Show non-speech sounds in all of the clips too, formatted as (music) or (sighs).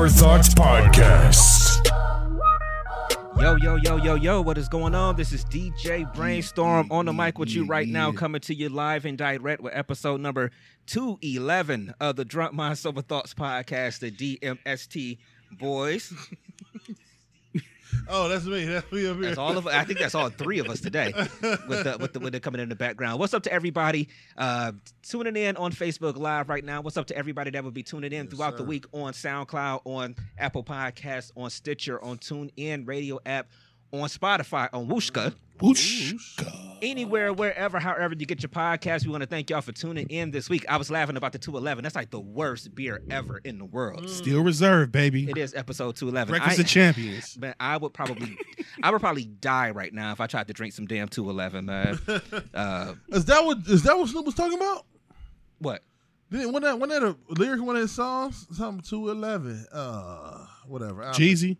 Sober Thoughts Podcast. Yo, yo, yo, yo, yo, what is going on? This is DJ Brainstorm on the mic with you right now, coming to you live and direct with episode number 211 of the Drunk Mind Sober Thoughts Podcast, the DMST boys. (laughs) Oh, that's me. That's me up here. That's all of I think that's all three of us today with the with the with the coming in the background. What's up to everybody uh tuning in on Facebook Live right now? What's up to everybody that will be tuning in Yes, throughout the week on SoundCloud, on Apple Podcasts, on Stitcher, on TuneIn Radio app, on Spotify, on Wooshka. Wooshka. Anywhere, wherever, however you get your podcast, we want to thank y'all for tuning in this week. I was laughing about the 211. That's like the worst beer ever in the world. Still reserved, baby. It is episode 211. Breakfast I- of champions. (laughs) Man, I would probably, I would probably die right now if I tried to drink some damn 211, man. (laughs) Uh, Is that what is that what Snoop was talking about? what? Didn't when that when that a lyric one of his songs? Something two eleven. Uh whatever. Jeezy.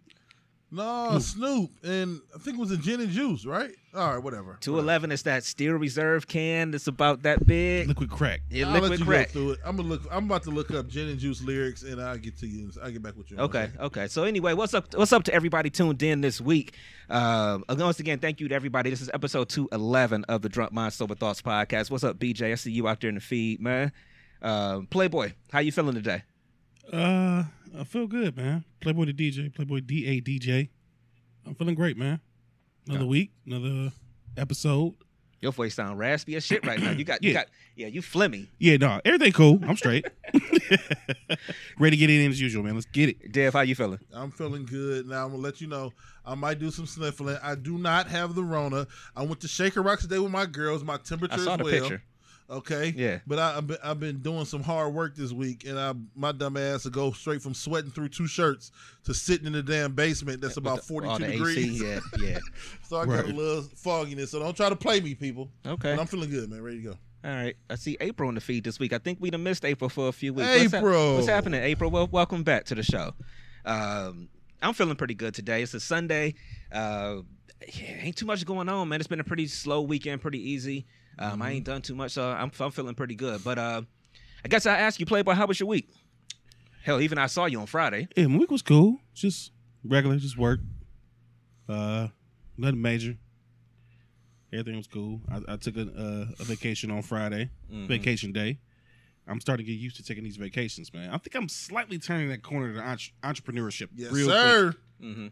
No, Snoop and I think it was a gin and juice, right? All right, whatever. 211 is that steel reserve can that's about that big. Liquid crack. Yeah, I'll let liquid you crack. go through it. I'm gonna look. I'm about to look up gin and juice lyrics, and I'll get to you. I'll get back with you. in Okay, okay. So anyway, what's up? What's up to everybody tuned in this week? Um, once again, thank you to everybody. This is episode two eleven of the Drunk Mind Sober Thoughts podcast. What's up, BJ? I see you out there in the feed, man. Uh, Playboy, how you feeling today? Uh, I feel good, man. Playboy the DJ, Playboy DA DJ. I'm feeling great, man. Another week, another episode. Your voice sound raspy as shit right now. You got, you Yeah. got, yeah, you flimmy. Yeah, no, everything cool. I'm straight. (laughs) Ready to get in as usual, man. Let's get it. Dev, how you feeling? I'm feeling good. Now I'm gonna let you know. I might do some sniffling. I do not have the Rona. I went to Shaker Rocks today with my girls. My temperature I saw is the well. picture. Okay. Yeah. But I, I've, been, I've been doing some hard work this week, and I my dumb ass to go straight from sweating through two shirts to sitting in the damn basement that's about the- 42 the degrees. AC, yeah, (laughs) yeah. so I got a little fogginess. So don't try to play me, people. Okay. But I'm feeling good, man. Ready to go. All right. I see April in the feed this week. I think we'd have missed April for a few weeks. What's hap- April. What's happening, April? Well, welcome back to the show. Um, I'm feeling pretty good today. It's a Sunday. Uh, yeah, ain't too much going on, man. It's been a pretty slow weekend, pretty easy. Um, I ain't done too much, so I'm, I'm feeling pretty good. But uh, I guess I ask you, Playboy, how was your week? Hell, even I saw you on Friday. Yeah, my week was cool. Just regular, just work. Uh, nothing major. Everything was cool. I, I took a, uh, a vacation on Friday, Mhm. vacation day. I'm starting to get used to taking these vacations, man. I think I'm slightly turning that corner to entre- entrepreneurship Yes, real sir. Mm-hmm.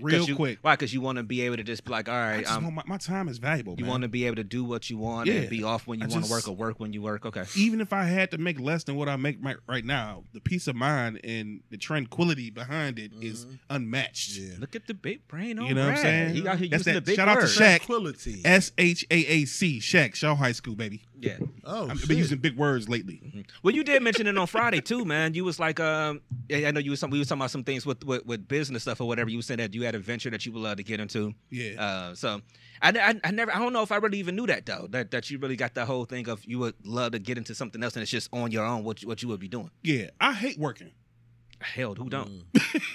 Quick. Real you, quick. Why? Because you want to be able to just be like, all right, I just um, my, my time is valuable, you want to be able to do what you want Yeah. and be off when you want to work or work when you work. Okay. even if I had to make less than what I make my, right now, the peace of mind and the tranquility behind it is unmatched. Yeah. Look at the big brain You know what I'm saying? He out here That's using that- the big shout out to words. Shaq. Tranquility. S H A A C, Shaq, Shaw High School, baby. Yeah. oh, I've shit. been using big words lately. Well, you did mention it on Friday too, man. You was like, um, I know you was some, we was talking about some things with, with with business stuff or whatever. You said that you had a venture that you would love to get into. Yeah. Uh, so I, I, I never, I don't know if I really even knew that though. That that you really got the whole thing of you would love to get into something else and it's just on your own. What you- what you would be doing? yeah. I hate working. Hell, who don't? (laughs)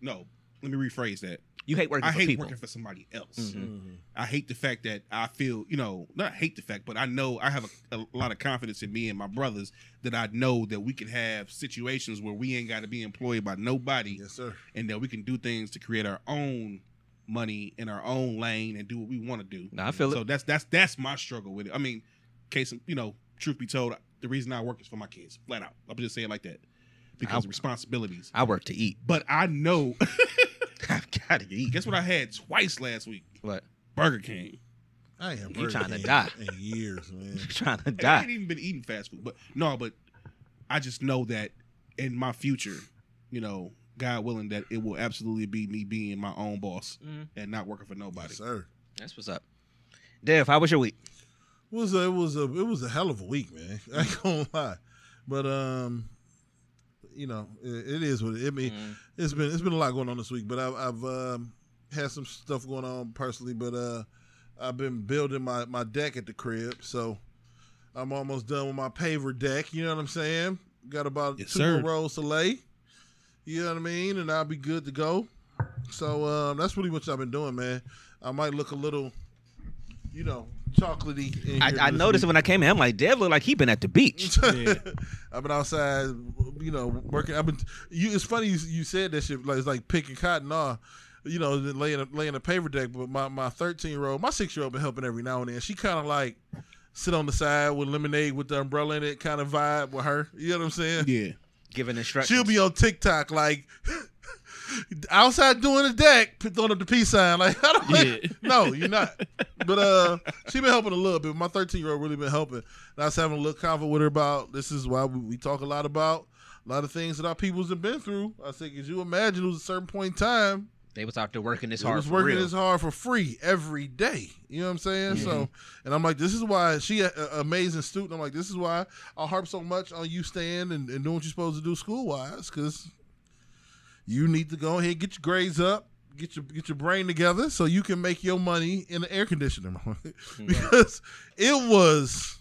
no, let me rephrase that. You hate working I for hate people. working for somebody else. Mhm. Mhm. I hate the fact that I feel, you know, not hate the fact, but I know I have a, a lot of confidence in me and my brothers that I know that we can have situations where we ain't got to be employed by nobody Yes, sir. and that we can do things to create our own money in our own lane and do what we want to do. Nah, I feel so it. that's that's that's my struggle with it. I mean, case you know, truth be told, the reason I work is for my kids, flat out. I'm just saying it like that because I- of responsibilities. I work to eat. But I know. (laughs) (laughs) I've got to eat. guess what I had twice last week? What? Burger King. I ain't had You Burger trying to King die. in years, man. (laughs) trying to And I die. ain't even been eating fast food, but no, but I just know that in my future, you know, God willing, that it will absolutely be me being my own boss Mhm. and not working for nobody. Yes, sir. That's what's up. Dev, how was your week? It was a, it was a it was a hell of a week, man. (laughs) I ain't gonna lie, but um, you know, it, it is what it. I mean, Mm. it's been it's been a lot going on this week, but I've, I've um, had some stuff going on personally, but uh, I've been building my my deck at the crib, so I'm almost done with my paver deck. You know what I'm saying? Got about Yes, two sir. more rolls to lay. You know what I mean? And I'll be good to go. So um, that's really what I've been doing, man. I might look a little, you know, chocolatey. in I, I noticed week. when I came in, I'm like, Dev look like he been at the beach. Yeah. (laughs) I've been outside, you know, working. I've been. You, it's funny you, you said that shit. Like it's like picking cotton off. You know, laying a, laying a paper deck. But my my thirteen year old, my six year old, been helping every now and then. She kind of like sit on the side with lemonade with the umbrella in it, kind of vibe with her. You know what I'm saying? Yeah. Giving instructions. She'll be on TikTok like (laughs) outside doing the deck, throwing up the peace sign. (laughs) Like, I don't Yeah. (laughs) no, you're not. But uh, she been helping a little bit. My 13 year old really been helping. And I was having a little convo with her about this is why we, we talk a lot about a lot of things that our peoples have been through. I said, could you imagine it was a certain point in time They was out there working this hard was for working real. this hard for free every day. You know what I'm saying? So, and I'm like, this is why she a, a amazing student. I'm like, this is why I harp so much on you staying and, and doing what you're supposed to do school wise, because you need to go ahead and get your grades up. Get your get your brain together so you can make your money in the air conditioner (laughs) because it was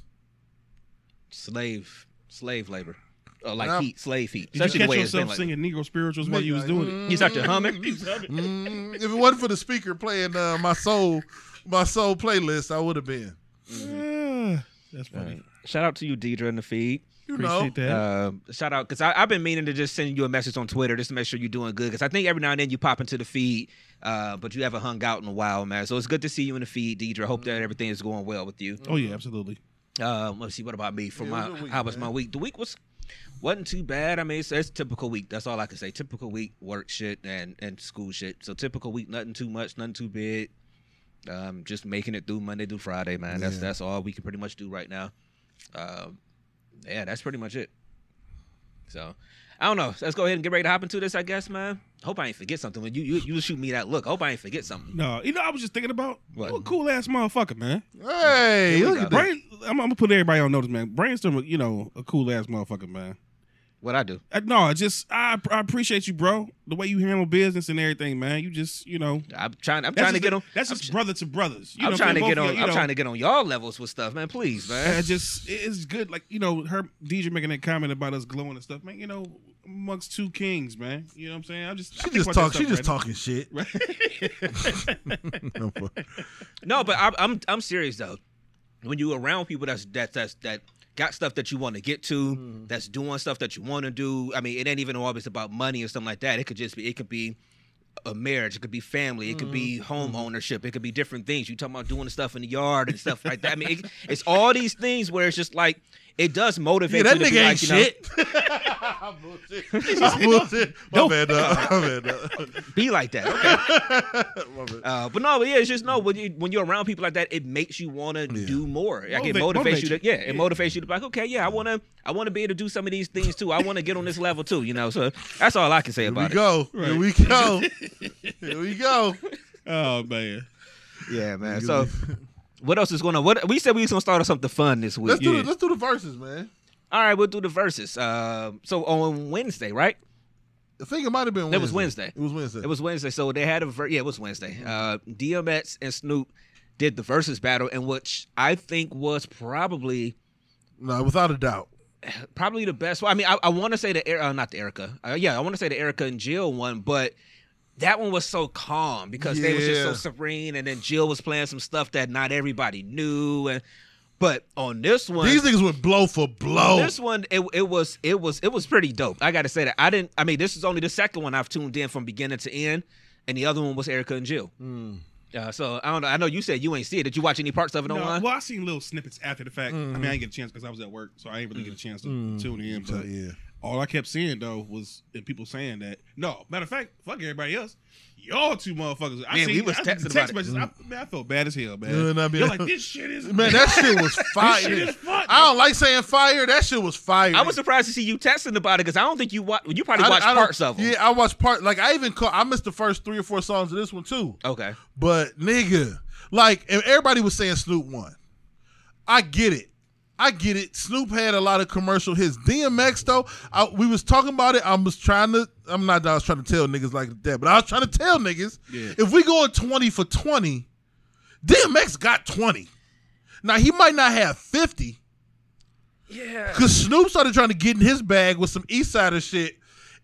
slave, slave labor, or like And I'm- heat, slave heat. Did Especially you the way catch yourself Like, singing Negro spirituals while you was doing it? you start to humming. (laughs) Mm, if it wasn't for the speaker playing uh, my soul my soul playlist, I would have been. Ah, that's funny. Shout out to you, Deidre, in the feed. You know, Appreciate that. Uh, shout out because I've been meaning to just send you a message on Twitter just to make sure you're doing good. Because I think every now and then you pop into the feed, uh, but you haven't hung out in a while, man. So it's good to see you in the feed, Deidre. Hope that everything is going well with you. oh yeah, absolutely. Um, let's see. What about me? For Yeah, my it was week, how was man. my week? The week was wasn't too bad. I mean, it's, it's typical week. That's all I can say. Typical week, work shit and and school shit. So typical week, nothing too much, nothing too big. Um, just making it through Monday through Friday, man. That's Yeah. that's all we can pretty much do right now. Um, yeah, that's pretty much it. So. I don't know. Let's go ahead and get ready to hop into this, I guess, man. Hope I ain't forget something. When you you you shoot me that look, hope I ain't forget something. No, you know, I was just thinking about What? what a cool ass motherfucker, man. hey, look at that. Brain, I'm, I'm gonna put everybody on notice, man. Brainstorm, you know, a cool ass motherfucker, man. What I do? Uh, no, I just I, I appreciate you, bro. The way you handle business and everything, man. You just, you know, I'm trying. I'm trying to just- get on. That's I'm just tr- brother to brothers. You I'm know, trying to get on. y'all, I'm know, trying to get on y'all levels with stuff, man. Please, man. I just it's good. Like you know, her DJ making that comment about us glowing and stuff, man. You know, amongst two kings, man. You know what I'm saying? I'm just She think just about talk. She stuff, just talking shit. Right? (laughs) (laughs) No, but I'm I'm I'm serious though. When you around people that's that that's that got stuff that you want to get to, Mm-hmm. that's doing stuff that you want to do. I mean, it ain't even always about money or something like that. It could just be it could be a marriage, it could be family, it could be Mm-hmm. home ownership, it could be different things. You talking about doing the stuff in the yard and stuff like that. I mean, it, it's all these things where it's just like it does motivate Yeah, you that to be nigga like, ain't you know, shit. (laughs) I'm bullshit. I'm bullshit. My bad, dog. My bad, dog. (laughs) be like that. Okay. (laughs) Uh, but no, but yeah, it's just no. When you when you're around people like that, it makes you want to Yeah. do more. Like it motivates motivate you to yeah, it Yeah. motivates you to be like, okay, yeah, I want to I want to be able to do some of these things too. I want to get on this level too. You know, so that's all I can say Here we about it. go. Here Right. we go. Here we go. oh man. Yeah, man. So what else is going on? What we said we was gonna start on something fun this week. Let's do Yeah. the, let's do the verses, man. All right, we'll do the verses. Uh, so on Wednesday, right? I think it might have been. Wednesday. It was Wednesday. It was Wednesday. It was Wednesday, so they had a ver- yeah, it was Wednesday. Uh, DMX and Snoop did the versus battle, in which I think was probably no, without a doubt. (sighs) probably the best one. I mean, I, I want to say the uh, not the Erykah. Uh, yeah, I want to say the Erykah and Jill one, but that one was so calm because they was just so serene, and then Jill was playing some stuff that not everybody knew. And but on this one, These niggas went blow for blow. this one it, it was it was it was pretty dope. I got to say that I didn't. I mean, this is only the second one I've tuned in from beginning to end, and the other one was Erykah and Jill. Mm. Uh, so I don't know. I know you said you ain't see it. Did you watch any parts of it No, online? well, I seen little snippets after the fact. I Mm-hmm. mean, I didn't get a chance because I was at work, so I didn't really get a chance to tune in. So, But yeah. All I kept seeing though was and people saying that. No, matter of fact, fuck everybody else. Y'all two motherfuckers. I Man, seen, we was I, texting the about text it. messages. Mm. I, man, I felt bad as hell, man. Yeah, nah, man. You're like this shit is (laughs) Man, that shit was (laughs) fire. shit is fun. I don't like saying fire. That shit was fire. I was surprised to see you texting about it because I don't think you watch. You probably I- watched I don't- parts of them. Yeah, I watched part. Like I even caught. I missed the first three or four songs of this one too. Okay. But nigga, like if everybody was saying Snoop one. I get it. I get it. Snoop had a lot of commercial hits. DMX though, I, we was talking about it. I was trying to. I'm not. I was trying to tell niggas like that, but I was trying to tell niggas Yeah. if we going 20 for 20, DMX got 20. Now he might not have 50 Yeah. because Snoop started trying to get in his bag with some East Sider shit.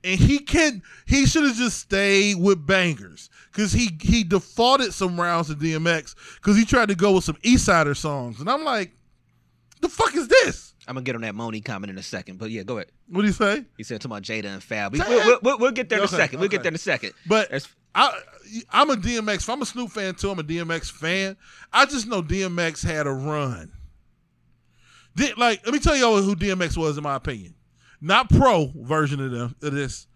and he can he should have just stayed with bangers because he he defaulted some rounds to DMX because he tried to go with some East Sider songs, and I'm like, the fuck is this? I'm gonna get on that Moni comment in a second, but yeah, go ahead. What do you say? He said talking about Jada and Fab. We, Jada? we'll, we'll, get there in Okay, a second. We'll okay. get there in a second. But That's- I I'm a DMX. If I'm a Snoop fan too, I'm a DMX fan. I just know DMX had a run. Di- like, let me tell y'all who DMX was in my opinion. Not pro version of, them, of this.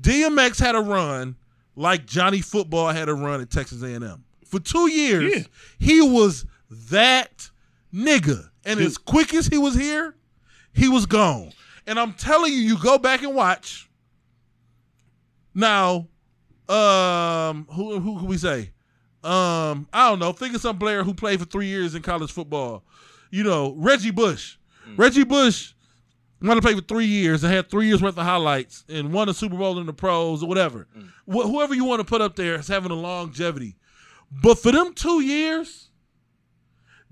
DMX had a run like Johnny Football had a run at Texas A&M. For two years, Yeah. he was that nigga. And Dude. as quick as he was here, he was gone. And I'm telling you, you go back and watch. Now, um, who who can we say? Um, I don't know. Think of some player who played for three years in college football. You know, Reggie Bush. Reggie Bush wanted to play for three years and had three years worth of highlights and won a Super Bowl in the pros or whatever. Wh- whoever you want to put up there is having a longevity. But for them two years,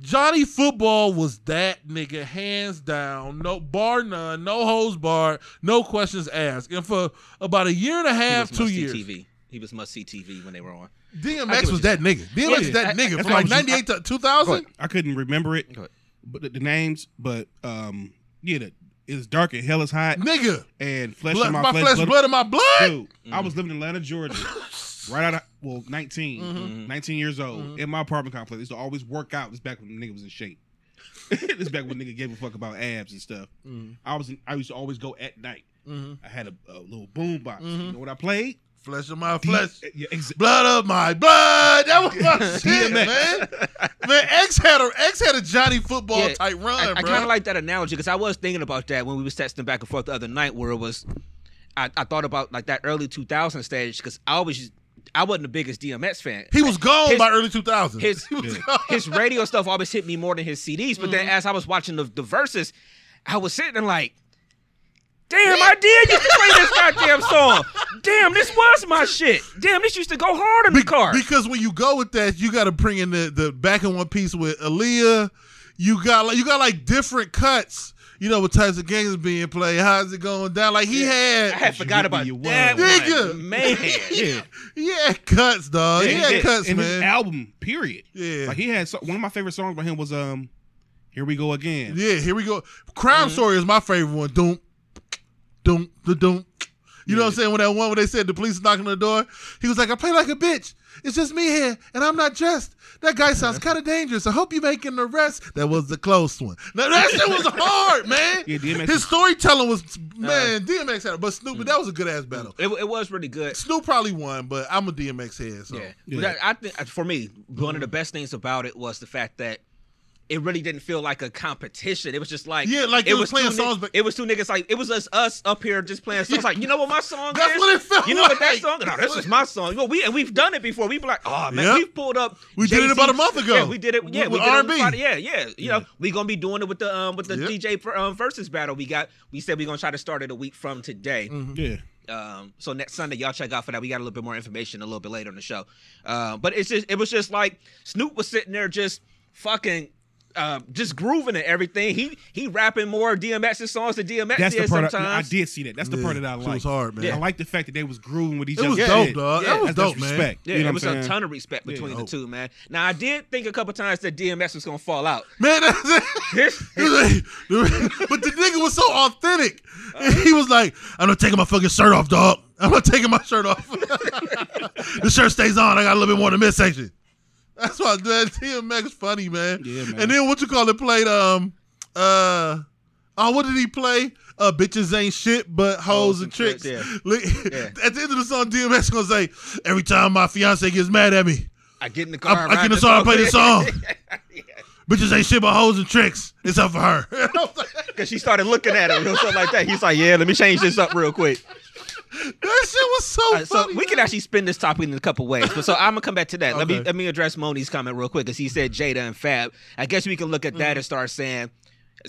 Johnny Football was that nigga, hands down, no bar none, no hose bar, no questions asked. And for about a year and a he half, was two must see years, TV. He was must see TV when they were on. DMX was that nigga. DMX was that I- nigga that's from like 98 to 2000. I couldn't remember it, but the, the names. But um, yeah, the, it's dark and hell is hot, Nigga, and flesh blood, in my, my, flesh, blood. blood in my blood. Dude, I was living in Atlanta, Georgia, (laughs) right out of well, 19, Mm-hmm. 19 years old, in my apartment complex. Used to always work out. This back when the nigga was in shape. (laughs) this back when nigga gave a fuck about abs and stuff. Mm-hmm. I was in, I used to always go at night. Mhm. I had a, a little boom box. Mm-hmm. You know what I played? Flesh of my flesh. Yeah, ex- Blood of my blood. That was my (laughs) shit, man. Man, X had a X had a Johnny football Yeah, type run, I, I kind of like that analogy because I was thinking about that when we was texting back and forth the other night, where it was, I, I thought about like that early 2000 stage because I always, I wasn't the biggest DMX fan. he was gone His- by early 2000s. his He was Yeah. (laughs) gone. his radio stuff always hit me more than his CDs. But Mm-hmm. then as I was watching the, the verses, I was sitting there like, damn, I did used to play this goddamn song. Damn, this was my shit. Damn, this used to go hard in the Be- car. Because when you go with that, you got to bring in the, the back in one piece with Aaliyah. You got like you got like different cuts. You know what types of games being played. How's it going down? Like he had, I had forgot about give me that your word. one. Man. (laughs) yeah. he had cuts, dog. Yeah, he he had did. cuts, in his album, period. Yeah. Like he had so, one of my favorite songs by him was um, "Here We Go Again." Yeah, here we go. Crime Story is my favorite one. Doom, doom, the doom. You know what I'm saying? When that one when they said the police is knocking on the door, he was like, "I play like a bitch. It's just me here, and I'm not dressed. That guy sounds kind of dangerous. I hope you make an arrest." That was the close one. Now that shit was hard, (laughs) man. Yeah, DMX His storytelling was uh. man. DMX had it, but Snoop, mm. that was a good ass battle. It, it was really good. Snoop probably won, but I'm a DMX head. So. Yeah. Yeah. That- I think for me, one of the best things about it was the fact that it really didn't feel like a competition. It was just like Yeah, like they was playing two ni- songs, but- it was two niggas like it was us us up here just playing songs. Like you know what my song That's is? what it felt You know what that song? No, this is my song. Well, we and we've done it before. We be like, oh man, Yep. we pulled up. We did it about a month ago. Yeah, we did it. Yeah, With- we with did R&B. Friday. Yeah, yeah. You know, we gonna be doing it with the um with the Yep. DJ for, um, versus battle. We got. We said we gonna try to start it a week from today. Yeah. Um, so next Sunday, y'all check out for that. We got a little bit more information a little bit later in the show. Uh, but it's just, it was just like Snoop was sitting there just fucking, uh, just grooving and everything. He he rapping more DMX's songs than DMX That's the did part I, I sometimes. did see that. That's the Yeah, part that I shit like. was hard, man. I like the fact that they was grooving with each It other. was Yeah. dope, dog. Yeah, that was that's, that's dope, man. respect. Yeah, you know it what was I'm a saying? ton of respect Yeah. between the two, man. Now I did think a couple times that DMX was gonna fall out. Man, that's it. (laughs) He was like- but the nigga was so authentic. He was like, I'm not taking my fucking shirt off, dog. I'm not taking my shirt off. (laughs) the shirt stays on. I got a little bit more in the midsection. That's why man, DMX funny, man. Yeah, man. And then what you call it played um uh oh what did he play? Uh bitches ain't shit but hoes and tricks. yeah. Yeah. (laughs) At the end of the song, DMX gonna say, every time my fiance gets mad at me, I get in the car. I- I get in the song, play this song. (laughs) Yeah. bitches ain't shit but hoes and tricks. It's up for her. I (laughs) Cause she started looking at him or something like that. He's like, "Yeah, let me change this up real quick." That shit was so right, so funny. we can actually spin this topic in a couple ways. But so I'm gonna come back to that. Let me let me address Moni's comment real quick because he said Jada and Fab. I guess we can look at Mm-hmm. that and start saying.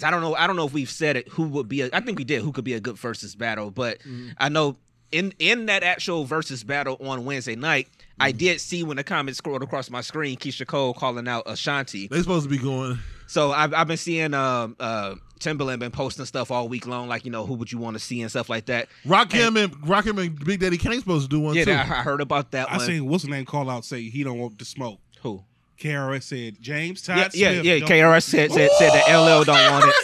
I don't know. I don't know if we've said it. Who would be? A, I think we did. Who could be a good versus battle? But Mm-hmm. I know in in that actual versus battle on Wednesday night, I Mm-hmm. did see when the comments scrolled across my screen, Keyshia Cole calling out Ashanti. They supposed to be going. So I've, I've been seeing um uh Timbaland been posting stuff all week long, like you know who would you want to see and stuff like that. Rakim and Rakim and Big Daddy Kane supposed to do one Yeah, too. that- I heard about that I one. seen what's the name call out say he don't want the smoke. who? KRS said James Todd Yeah, yeah, Smith yeah. don't- KRS said said, said that LL don't want it.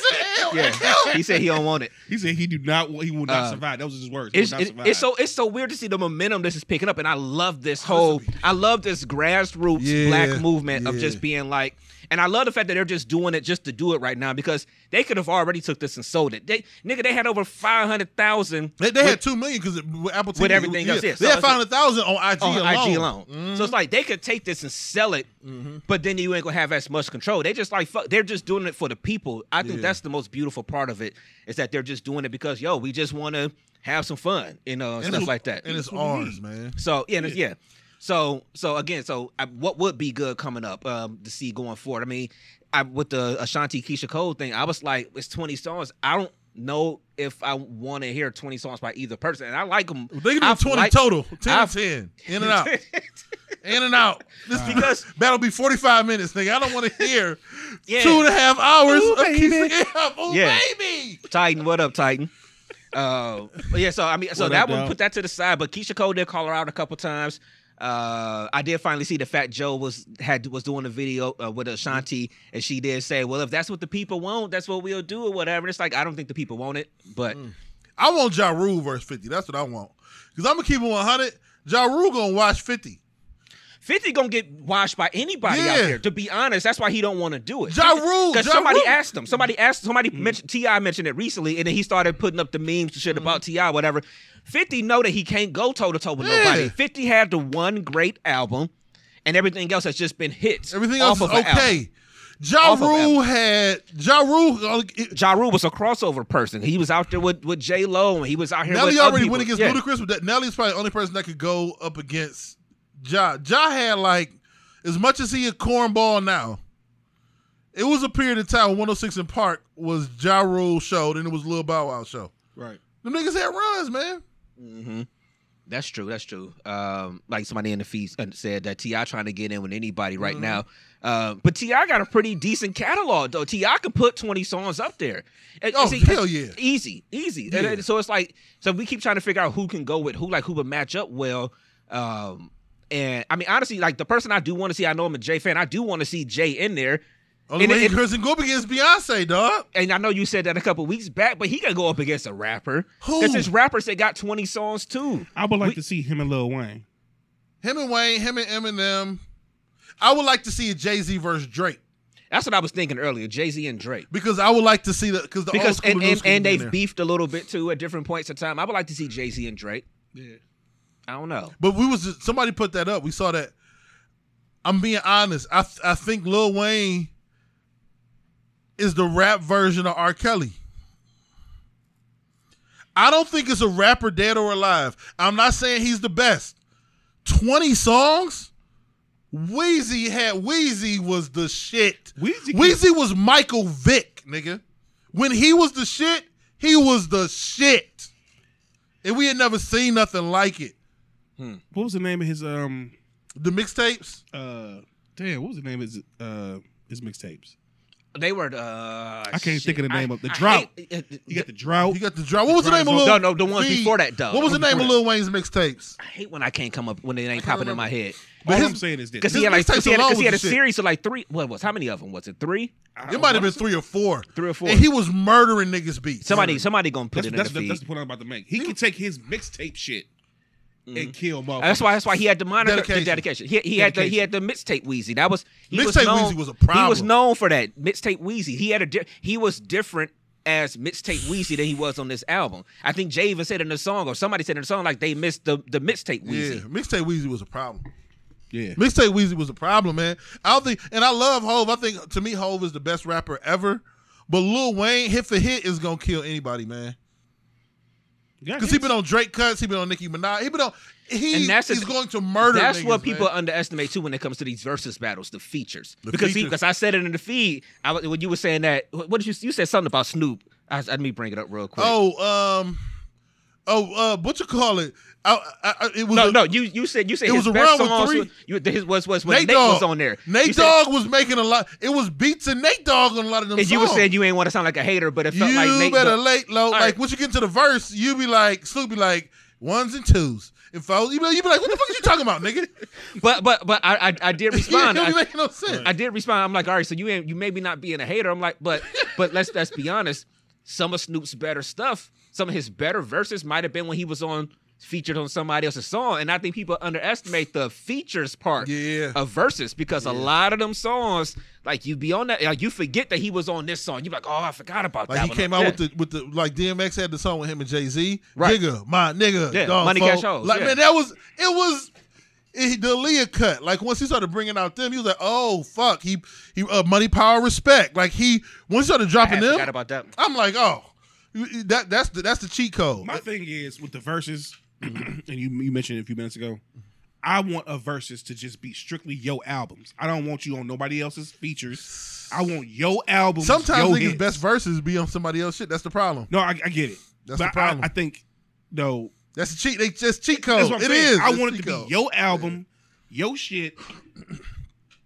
Yeah. Yeah, he said he don't want it. He said he do not he will not Uh, survive. That was his words. It's, not it- it's so it's so weird to see the momentum this is picking up, and I love this whole I love this grassroots Yeah, black movement of just being like, and I love the fact that they're just doing it just to do it right now because they could have already took this and sold it. They nigga, they had over five hundred thousand They, they had two million because Apple TV with everything else, yeah. They So had five hundred thousand on IG on alone. IG alone. So it's mm-hmm. like they could take this and sell it, mm-hmm. but then you ain't gonna have as much control. They just like fuck, they're just doing it for the people. I think Yeah. that's the most beautiful part of it is that they're just doing it because yo, we just want to have some fun, you know, and And stuff like that. And it's ours, man. So yeah, and it's- yeah. So so again, so I, what would be good coming up um, to see going forward? I mean, I with the Ashanti Keyshia Cole thing, I was like, it's twenty songs. I don't know if I want to hear twenty songs by either person, and I like them. They can do twenty total, 10 and 10, in and out, (laughs) in and out. This Because- that'll be forty five minutes, nigga. I don't want to hear (laughs) Yeah. two and a half hours Ooh, of baby. (laughs) Keisha Gap. Ooh, Yeah. baby. Titan, what up, Titan? Uh, but yeah, so I mean, so What that up, one dog? put that to the side. But Keyshia Cole did call her out a couple times. Uh, I did finally see the Fat Joe was had was doing a video uh, with Ashanti, and she did say, "Well, if that's what the people want, that's what we'll do, or whatever." And it's like I don't think the people want it, but I want Ja Rule verse fifty. That's what I want. Because I'm gonna keep it one hundred. Ja Rule gonna watch fifty. 50 gonna get washed by anybody out Yeah. there. To be honest, that's why he don't want to do it. Ja Rule, Because Ja somebody Rule. asked him. Somebody asked. Somebody mentioned Ti mentioned it recently, and then he started putting up the memes and shit about Ti, whatever. Fifty know that he can't go toe to toe with Yeah. nobody. Fifty had the one great album, and everything else has just been hits. Everything else is of an album. okay. Ja Off of Rule had Ja Rule. uh, it- Ja Rule was a crossover person. He was out there with with J Lo, and he was out here. Nelly with other already people. went against Yeah. Ludacris, but that Nelly's probably the only person that could go up against Ja. Ja had like as much as he a cornball now. It was a period of time when 106 & Park was Ja Rule show, then it was Lil Bow Wow show. right. The niggas had runs, man. hmm That's true. That's true. Um, like somebody in the feed uh, said that Ti trying to get in with anybody right Mhm. now. Uh, but Ti got a pretty decent catalog though. Ti can put twenty songs up there. And- Oh, see, hell yeah. easy, easy. Yeah. And, and so it's like so we keep trying to figure out who can go with who, like who would match up well. Um, and I mean honestly, like the person I do want to see, I know I'm a Jay fan. I do want to see Jay in there. Only And way it- he couldn't go up against Beyonce, dog. And I know you said that a couple weeks back, but he can go up against a rapper. Who? Because there's rappers that got 20 songs too. I would like We- to see him and Lil Wayne. Him and Wayne, him and Eminem. I would like to see a Jay Z versus Drake That's what I was thinking earlier, Jay Z and Drake. because I would like to see the because the old Because school and, new and, and they've there. beefed a little bit too at different points of time. I would like to see Jay Z and Drake. Yeah. I don't know. But we was just, somebody put that up. We saw that. I'm being honest. I I think Lil Wayne is the rap version of R. Kelly. I don't think it's a rapper dead or alive. I'm not saying he's the best. 20 songs? Weezy had Weezy was the shit. Weezy Wheezy was Michael Vick, nigga. When he was the shit, he was the shit. And we had never seen nothing like it. What was the name of his um The mixtapes? uh damn, what was the name of his uh his mixtapes? They were uh I can't think of the name of- The I Drought. hate- uh, You got the drought. You got the drought. What was the name of No, Lil? no, the ones V? before that, though. What was the The name of Lil Wayne's mixtapes? I hate when I can't come up when they ain't popping in my head. All But I'm saying is this. Because he had like cause he had, cause he had a was shit. series of like three. What was how many of them was it? Three, It might have been three or four. three or four. And he was murdering niggas beats. somebody, somebody gonna put that's, it in that's, the the, feed. that's the point I'm about to make. He can take his mixtape shit and mm-hmm. kill motherfuckers. That's why. That's why he had the moniker, Dedication. the dedication. He, he had the he had the mixtape Weezy. That was he was Mixtape known, Weezy was a problem. He was known for that mixtape Weezy. He had a di- he was different as mixtape Weezy than he was on this album. I think Jay even said in the song, or somebody said in the song, like they missed the the mixtape Weezy. Yeah, Weezy. mixtape Weezy was a problem. Yeah. Mixtape Weezy was a problem, man. I think, and I love Hove. I think to me, Hove is the best rapper ever. But Lil Wayne, hit for hit, is gonna kill anybody, man. Yeah, Because he been on Drake cuts, he been on Nicki Minaj, he been on. He And that's he's a- going to murder. That's niggas, what people man. underestimate too when it comes to these versus battles, the features. The because features. because I said it in the feed. I, when you were saying that, what did you you said something about Snoop? I, let me bring it up real quick. Oh, um, Oh, uh, what you call it? I, I, I- it was No, a- no, you you said you said It was around with songs three- was, you, his was was when Nate, Nate, Dogg was on there. Nate you said, Dogg was making a lot. It was beats and Nate Dogg on a lot of them and you were saying you ain't want to sound like a hater, but it felt you like Nate better Dogg- late low. Like right. once you get into the verse, you be like Snoop be like ones and twos and fours. You be, you be like, what the fuck are you talking about, nigga? (laughs) But but but I I, I did (laughs) yeah, respond. be I, no sense. I did respond. I'm like, all right, so you ain't you maybe not being a hater. I'm like, but but let's let's be honest. Some of Snoop's better stuff, some of his better verses might have been when he was on featured on somebody else's song. And I think people underestimate the features part Yeah. of verses because a lot of them songs, like you be on that, like you forget that he was on this song. You're like, oh, I forgot about Like that. he one. came out Yeah. with the with the like DMX had the song with him and Jay Z. Right. Nigga, my nigga, Yeah, dog, Money. Cash Hoes, Like yeah. man, that was it was it, the Aaliyah cut. Like once he started bringing out them, he was like, oh fuck, he he uh, money, power, respect. Like he once he started dropping them, about that. I'm like, oh, that that's the that's the cheat code. My thing is with the verses, (clears throat) and you you mentioned it a few minutes ago. I want a verses to just be strictly yo albums. I don't want you on nobody else's features. I want yo albums. Sometimes yo niggas' hits. best verses be on somebody else shit. That's the problem. No, I, I get it. That's But the problem. I, I think no. That's the cheat. They just cheat code. That's what I'm It saying. is. I want it to code. be yo album, yo shit.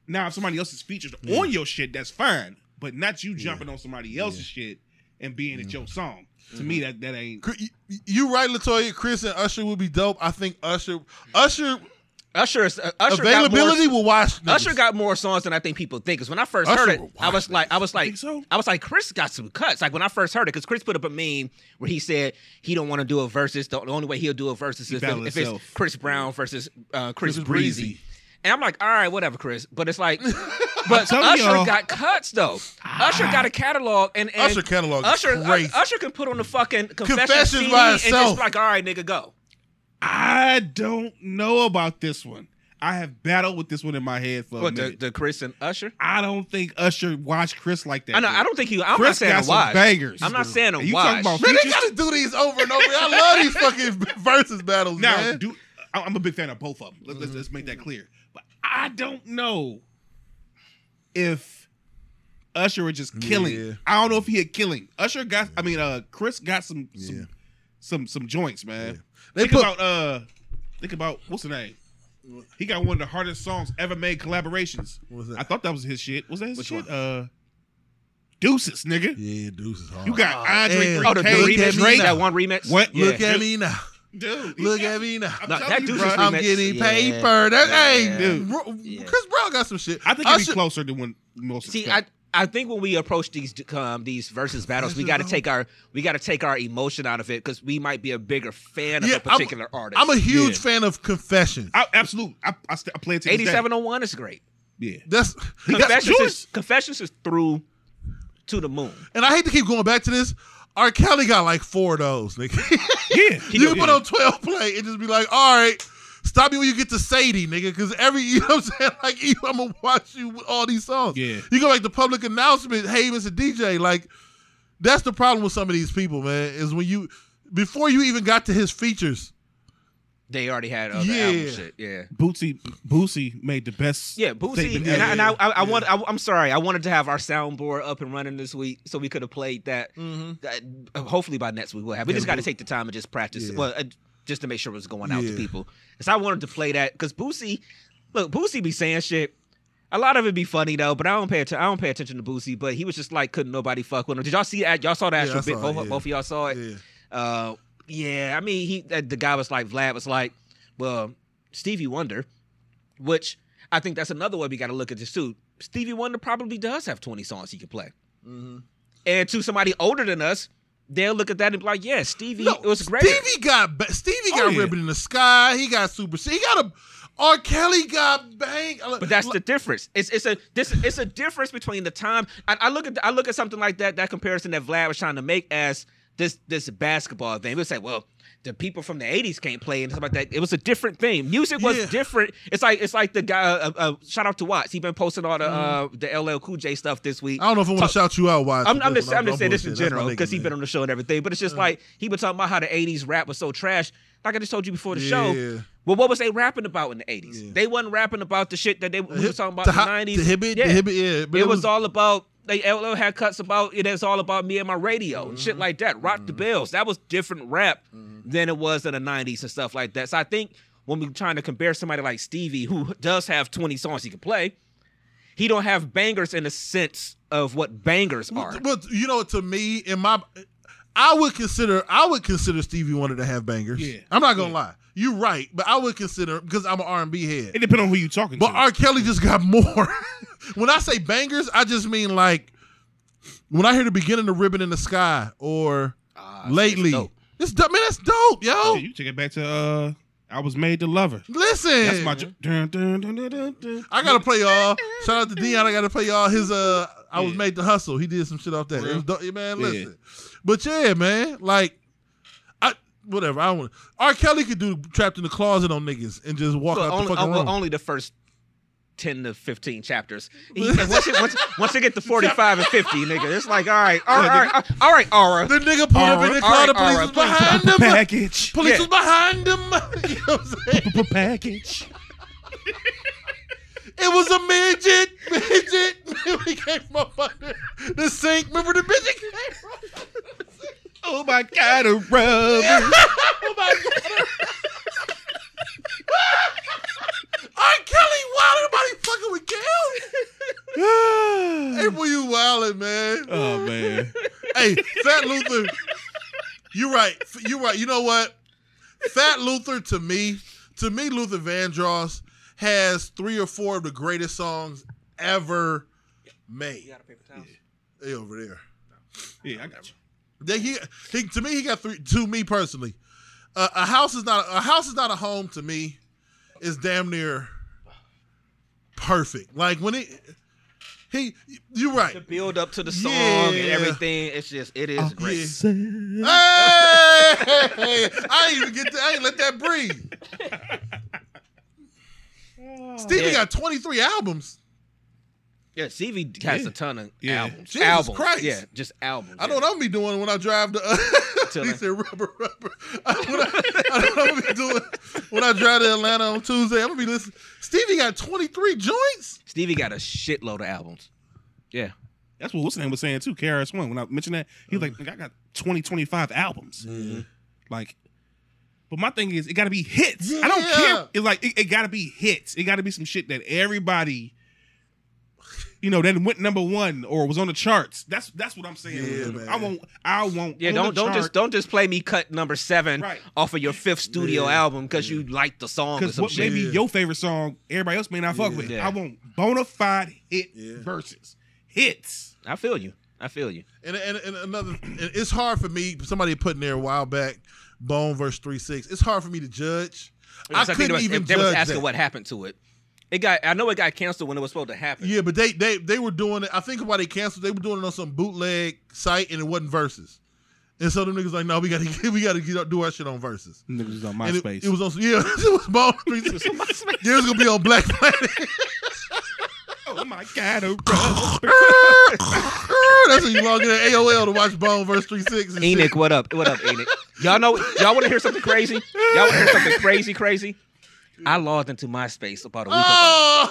Now, if somebody else's features on your shit, that's fine. But not you jumping on somebody else's shit and being at your song. To me, that that ain't. You- You right, Latoya. Chris and Usher would be dope. I think Usher, Usher Usher, is- uh, Usher availability got more, will watch. niggas. Usher got more songs than I think people think. Because when I first Usher heard it, will I was like, I was like, so? I was like, Chris got some cuts. Like when I first heard it, because Chris put up a meme where he said he don't want to do a versus. The only way he'll do a versus is if, battle if it's himself. Chris Brown versus uh, Chris, Chris Breezy. Breezy. And I'm like, all right, whatever, Chris. But it's like, (laughs) but Usher got cuts though. Ah. Usher got a catalog, and, and Usher catalog is Usher, crazy. Usher can put on the fucking confession Confessions CD by and just itself. be like, all right, nigga, go. I don't know about this one. I have battled with this one in my head for a What the, minute. the Chris and Usher? I don't think Usher watched Chris like that. I know. I don't think he. I'm Chris not saying got a some watch. bangers. I'm not saying a And you watch. talking about Man, they gotta do these over and over. I love these (laughs) fucking versus battles, Now, man. do I- I'm a big fan of both of them. Let, us mm-hmm. let's make that clear. But I don't know if Usher was just killing. Yeah. I don't know if he had killing. Usher got. I mean, uh, Chris got some some Yeah. some, some joints, man. They think put- about uh, think about what's the name. He got one of the hardest songs ever made collaborations. What's that? I thought that was his shit. Was that his Which shit? one? Uh, Deuces, nigga. Yeah, Deuce is hard. You got Andre and- 3K. Oh, the, the remix, at Drake, now. that one remix. What? Look Yeah. at me now. Dude, Look got- at me now. I'm No, that you, Deuces bro. I'm getting Yeah. paper. That, hey, dude, Ro- Yeah. Chris Brown got some shit. I think it'd be Usher- closer than when most. See, expect. I I think when we approach these um, these versus battles, we got to take our we got to take our emotion out of it because we might be a bigger fan of Yeah, a particular I'm, artist. I'm a huge Yeah. fan of Confessions. I, absolute. I, I, st- I play it to this day. 8701 is great. Yeah. That's, that's Confessions Jewish. is, Confessions is through to the moon. And I hate to keep going back to this. R. Kelly got like four of those, nigga. Yeah. (laughs) you can put on 12 play and just be like, all right, stop me when you get to Sadie, nigga. Because every, (laughs) you know what I'm saying? (laughs) Like, I'm to watch you with all these songs. Yeah. You go like the public announcement, hey, Mr. DJ. Like, that's the problem with some of these people, man, is when you, before you even got to his features, They already had other Yeah. album shit. Yeah. Boosie Boosie made the best. Yeah, Boosie, and, I, and I, I, I Yeah. want. I, I'm sorry, I wanted to have our soundboard up and running this week, so we could have played that. that- uh, hopefully by next week we'll have. We Yeah, just got to take the time and just practice. Well, uh, just to make sure it's going out to people. Because I wanted to play that. Because Boosie, look, Boosie be saying shit. A lot of it be funny though, but I don't pay attention. I don't pay attention to Boosie. But he was just like, couldn't nobody fuck with him. Did y'all see that? Y'all saw the actual bit? Both, it, yeah. both of y'all saw it. yeah. Uh, yeah, I mean, he uh, the guy was like Vlad was like, well, Stevie Wonder, which I think that's another way we got to look at this too. Stevie Wonder probably does have twenty songs he could play, and to somebody older than us, they'll look at that and be like, yeah, Stevie, No, it was great. Stevie got Stevie Oh, got yeah. ribbon in the sky. He got super. He got a. R. Kelly got bang. But that's the difference. It's it's a this it's a difference between the time. I, I look at I look at something like that that comparison that Vlad was trying to make as this this basketball thing. We would say, well, the people from the '80s can't play and stuff like that. It was a different thing. Music was Yeah. different. It's like it's like the guy. Uh, uh, shout out to Watts. He been posting all the uh, the LL Cool J stuff this week. I don't know if I want to shout you out. Watts. I'm, I'm just, I'm just saying this in bullshit. That's my general because he's man. been on the show and everything. But it's just like he been talking about how the '80s rap was so trash. Like I just told you before the Yeah. show. Well, what was they rapping about in the '80s? Yeah. They wasn't rapping about the shit that they we The was talking about the in the hot- '90s. The Hibbit, yeah. the Hibbit, yeah. But it, was, all about They LL had cuts about it, it is all about me and my radio and shit Mm-hmm. like that. Rock the bells. That was different rap than it was in the '90s and stuff like that. So I think when we're trying to compare somebody like Stevie, who does have 20 songs he can play, he don't have bangers in the sense of what bangers are. But you know, to me, in my, I would consider I would consider Stevie Wonder to have bangers. Yeah. I'm not gonna lie. You're right, but I would consider because I'm an R&B head. It depends on who you talking But to. But R. Kelly just got more. (laughs) when I say bangers, I just mean like when I hear the beginning of "Ribbon in the Sky" or it's lately. dope. It's dope, man. That's dope, yo. Yeah, you take it back to uh, I was made to love her. Listen, That's my. Dun, dun, dun, dun. I gotta play y'all. Shout out to Dion. I gotta play y'all his. Uh, I was made to hustle. He did some shit off that. It Real? was dope. Yeah, man, Yeah. listen. But yeah, man, like, I whatever. I don't want. R. Kelly could do trapped in the closet on niggas and just walk Well, out only, the fucking uh, well, room. only the first 10 to 15 chapters. (laughs) He, once, it, once, once they get to 45 and 50, nigga, it's like, all right, all right, all right, all right, Aura. the nigga pulled up in the All car. right, The police all was behind him. Package. Police Yeah. was behind him. (laughs) you know what I'm (laughs) saying? Package. It was a midget. Midget. we came from under the sink. Remember the midget came from Oh my God, a rub. (laughs) Oh my god. R. Kelly wild. Nobody fucking with Kelly. (sighs) Hey, boy, you wildin', man. oh man. Hey, Fat Luther. You're right. You're right. You know what? Fat Luther to me, to me, Luther Vandross has three or four of the greatest songs ever made. Hey, over there. Yeah, I got you. They, he, he, to me, he got three. To me personally, uh, a house is not a house is not a home. To me, is damn near perfect. Like when it, he, you're right. The build up to the song and everything, it's just, it is great. Yeah. Hey, I ain't even get. To, I ain't let that breathe. (laughs) Stevie Yeah. got 23 albums. Yeah, Stevie has Yeah. a ton of Yeah. albums. Jesus albums. Christ. Yeah, just albums. I know what I'm gonna be doing when I drive to. Uh, (laughs) he said rubber, rubber. I, what I, I know what I'm gonna be doing when I drive to Atlanta on Tuesday. I'm gonna be listening. Stevie got 23 joints. Stevie got a shitload of albums. Yeah. That's what what's name was saying too. KRS One. When I mentioned that, he was like, "I got 20, 25 albums." Like, but my thing is, it got to be hits. I don't care. It's like it, it got to be hits. It got to be some shit that everybody, you know, that went number one or was on the charts. That's that's what I'm saying. Yeah, I won't. I won't. Yeah, don't don't chart, just don't just play me cut number seven Right. off of your fifth studio Yeah. album because you like the song Because what shit. may be Yeah. your favorite song, everybody else may not fuck with. Yeah. I want bona fide hit Yeah. verses. Hits. I feel you. I feel you. And, and, and another, and it's hard for me. Somebody put in there a while back, Bone verse three six. It's hard for me to judge. I So think couldn't they was, even they was asking that. what happened to it. It got. I know it got canceled when it was supposed to happen. Yeah, but they they they were doing it. I think why they canceled. They were doing it on some bootleg site, and it wasn't verses. And so them niggas like, no, we gotta (laughs) get, we gotta get, do our shit on verses. Niggas was on And it, MySpace. it was on yeah, (laughs) it was Bone three six. Yeah, it was gonna be on Black Planet. (laughs) oh my god, oh a rub. That's when you log in at AOL to watch Bone verse three six. and Enoch, shit. what up? What up, Enoch? Y'all know? Y'all want to hear something crazy? Y'all want to hear something crazy, crazy? I logged into MySpace about a week ago. Oh,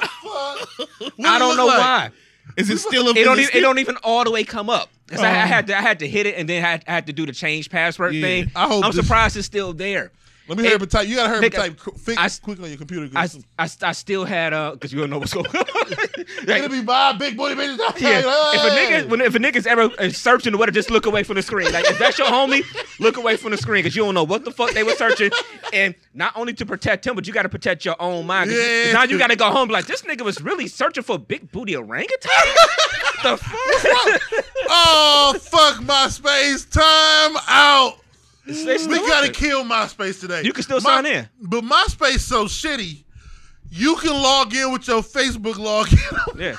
fuck. I don't know like? why. Is it still a It don't. Even, it don't even all the way come up. 'Cause I, I Oh. had to. I had to hit it, and then I had, I had to do the change password Yeah. thing. I hope I'm this- surprised it's still there. Let me hurry up and type. You gotta hurry up and type qu- fix, I- quickly on your computer. I, I, I still had uh because you don't know what's going on. (laughs) It'll be by big booty bitches. (laughs) Yeah, if a nigga when if a nigga's ever uh, searching the weather, just look away from the screen. Like if that's your homie, look away from the screen because you don't know what the fuck they were searching. And not only to protect him, but you got to protect your own mind. Yeah. Now you got to go home like this nigga was really searching for big booty orangutan. What the (laughs) fuck? oh fuck my space time out. It's- it's We gotta kill MySpace today. You can still My- sign in. but MySpace so shitty. You can log in with your Facebook login. Yeah.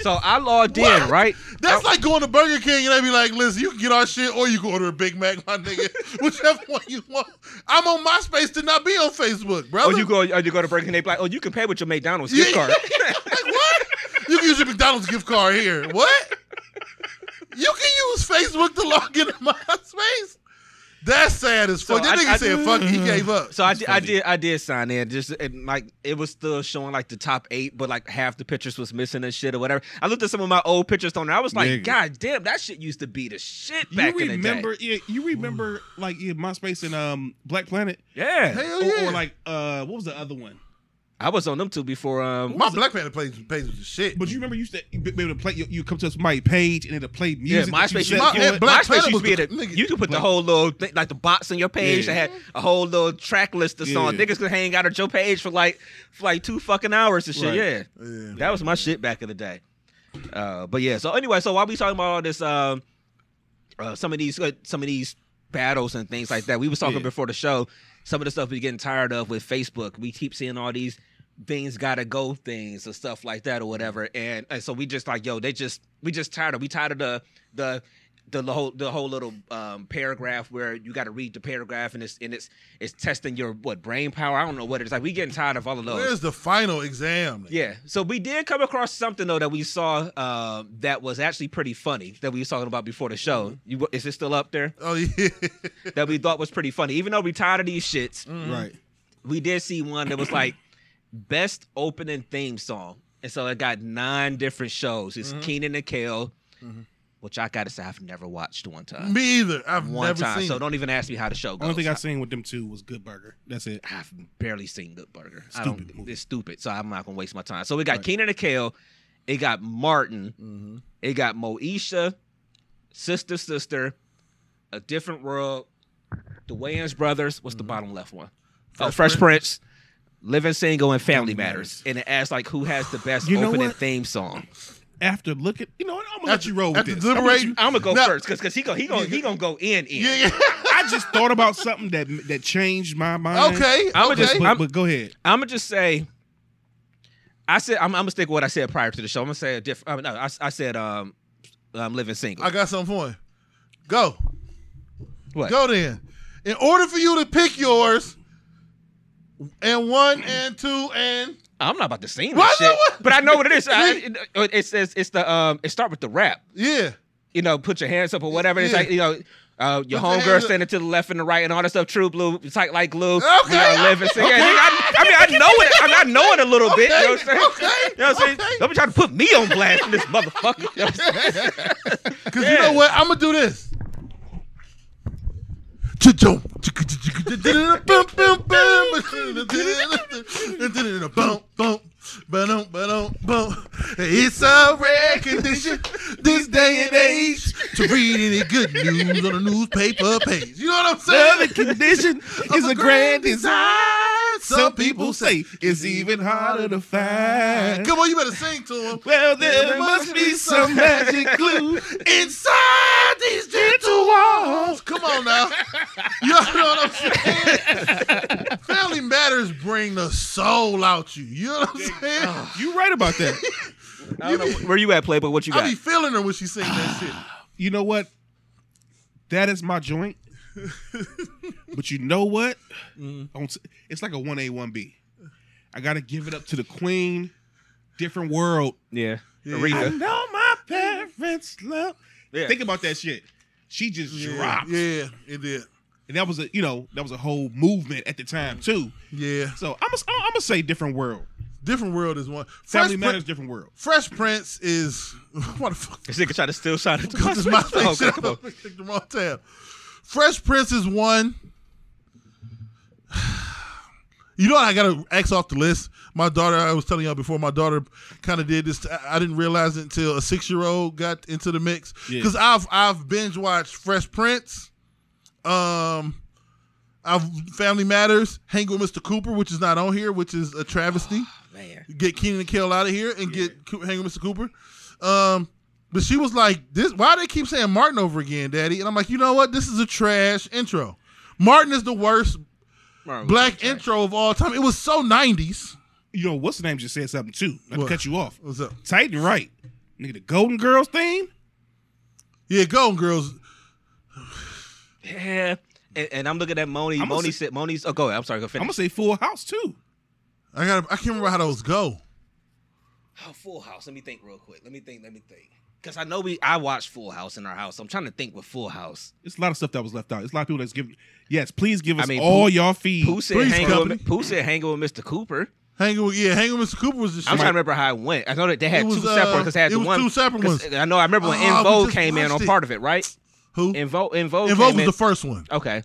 So I logged What? in, right? That's I- like going to Burger King and they be like, listen, you can get our shit or you can order a Big Mac, my nigga. (laughs) Whichever one you want. I'm on MySpace to not be on Facebook, bro. Or oh, you go, or you go to Burger King, they be like, oh, you can pay with your McDonald's gift card. (laughs) like what? You can use your McDonald's gift card here. What? You can use Facebook to log into (laughs) MySpace. That's sad as fuck. So that I- nigga I- said fuck. He gave up. So I did, I did I did sign in just and like it was still showing like the top eight, but like half the pictures was missing and shit or whatever. I looked at some of my old pictures on there. I was like, Nigga. God damn, that shit used to be the shit back you in the remember? day. Yeah, you remember like yeah, MySpace and um Black Planet, Yeah, Hell or, yeah. or like uh what was the other one? I was on them two before. Um, my Black Planet page, page was the shit. But you remember you used to be able to play. You, you come to somebody's page and it'll play yeah, music. that you MySpace. set My- for yeah. Black MySpace Planet used was to be the- the, nigga, you could put the whole little thing, like the box on your page Yeah. that had a whole little track list of songs. Yeah. Niggas could hang out at your page for like for like two fucking hours and shit. Right. Yeah. Yeah. That was my shit back in the day. Uh, but yeah, so anyway, so while we talking about all this, um, uh, some of these, uh, some of these battles and things like that, we was talking Yeah. before the show. Some of the stuff we getting tired of with Facebook. We keep seeing all these things gotta go things or stuff like that or whatever, and, and so we just like, yo, they just we just tired of we tired of the the. The whole the whole little um, paragraph where you got to read the paragraph and it's and it's it's testing your what brain power. I don't know what it is. Like we getting tired of all of those. Where's the final exam? Yeah. So we did come across something though that we saw uh, that was actually pretty funny that we was talking about before the show. You, is it still up there? Oh yeah. (laughs) That we thought was pretty funny. Even though we tired of these shits, Right. we did see one that was like best opening theme song, and so it got nine different shows. It's Kenan and Kel, which I gotta say I've never watched one time. Me either. I've one never time. seen. So it. don't even ask me how the show goes. Only thing I've seen with them two was Good Burger. That's it. I've barely seen Good Burger. I Stupid movie. It's stupid, so I'm not gonna waste my time. So we got Right. Kenan and Kel. It got Martin. Mm-hmm. It got Moesha, Sister Sister, A Different World, The Wayans Brothers. What's the bottom left one? oh, Mm-hmm. Fresh Fresh Prince. Living Single and Family Family Matters. And it asks like who has the best You know opening what? theme song. After looking, you know what? I'm gonna After- let you roll with after this. I'm gonna deliberating- you- I'm gonna go Now- first because because he gonna he gonna he gonna go in in. Yeah. I just thought about something that that changed my mind. okay. I'ma okay. just- But, I'm- but go ahead. I'm gonna just say. I said I'm, I'm gonna stick with what I said prior to the show. I'm gonna say a different. no, I, I said um, um, living single. I got something for you. Go. what? Go then. In order for you to pick yours, and one and two and I'm not about to sing this shit, but I know what it is. (laughs) I, it, it says it's the um. It start with the rap. yeah. You know, put your hands up or whatever. It's Yeah. like you know. Uh, your Put your homegirl hands up. standing to the left and the right and all that stuff. True blue, tight like glue. Okay. We are living. So, yeah, nigga, I, I mean, I know it. I, mean, I know it a little bit. You know what I'm saying? Okay, You know what I'm saying? okay. Don't be trying to put me on blast in this motherfucker. (laughs) You know what I'm saying? (laughs) Because Yeah. you know what? I'm gonna do this. It's a rare condition this day and age to read any good news on a newspaper page. You know what I'm saying? The condition is a grand design. Some people say it's even harder to find. Come on, you better sing to him. Well, there must be some magic glue. (laughs) inside these gentle walls. Come on now. You know what I'm saying? Family Matters bring the soul out you. You know what I'm saying? (sighs) You right about that. (laughs) I don't know where you at, Playboy. What you got? I be feeling her when she sing that shit. (sighs) You know what? That is my joint. (laughs) but you know what? Mm-hmm. On s- It's like a one A one B. I gotta give it up to the Queen. Different world. Yeah, Yeah. I Aretha. know my parents love. Yeah. Think about that shit. She just dropped, Yeah, it did. and that was a you know that was a whole movement at the time too. Yeah. So I'm gonna I'm gonna say different world. Different World is one. Family Matters, Prin- different world. Fresh Prince is (laughs) what the fuck? This nigga try to still shine it to This is my my face. Oh, okay, come on. (laughs) The wrong tab. Fresh Prince is one. (sighs) You know, what I gotta X off the list. My daughter, I was telling y'all before, my daughter kind of did this. I- I didn't realize it until a six year old got into the mix Yeah. because I've I've binge watched Fresh Prince, um, I've Family Matters, Hang with Mr. Cooper, which is not on here, which is a travesty Man, get Kenan and Kel out of here and get hang with Mr. Cooper. Um, but she was like, "This why they keep saying Martin over again, Daddy?" And I'm like, "You know what? This is a trash intro. Martin is the worst Martin black intro of all time. It was so 90s. You know what's the name just said something too. Not What? to cut you off. What's up? Tight and right. Nigga, the Golden Girls theme. Yeah, Golden Girls. Yeah. And, and I'm looking at Moni. I'ma Moni say- said, Moni's. Oh, go ahead. I'm sorry. Go I'm finish. gonna say Full House too. I got. I can't remember how those go. Oh, Full House. Let me think real quick. Let me think. Let me think. Because I know we I watched Full House in our house. I'm trying to think with Full House. It's a lot of stuff that was left out. It's a lot of people that's giving. Yes, please give us I mean, all Pooh- y'all feed. Pooh said Three's hanging Company. Pooh said hanging with Mr. Cooper. Hanging with yeah, hanging with Mr. Cooper was the shit. I'm trying to remember how it went. I know that they had was, two uh, separate because they had it the was one two separate 'cause ones. I know I remember when Oh, In we Vogue just came in watched on it. part of it, right? Who? In Vogue, In Vogue, In Vogue came was in- the first one. Okay. I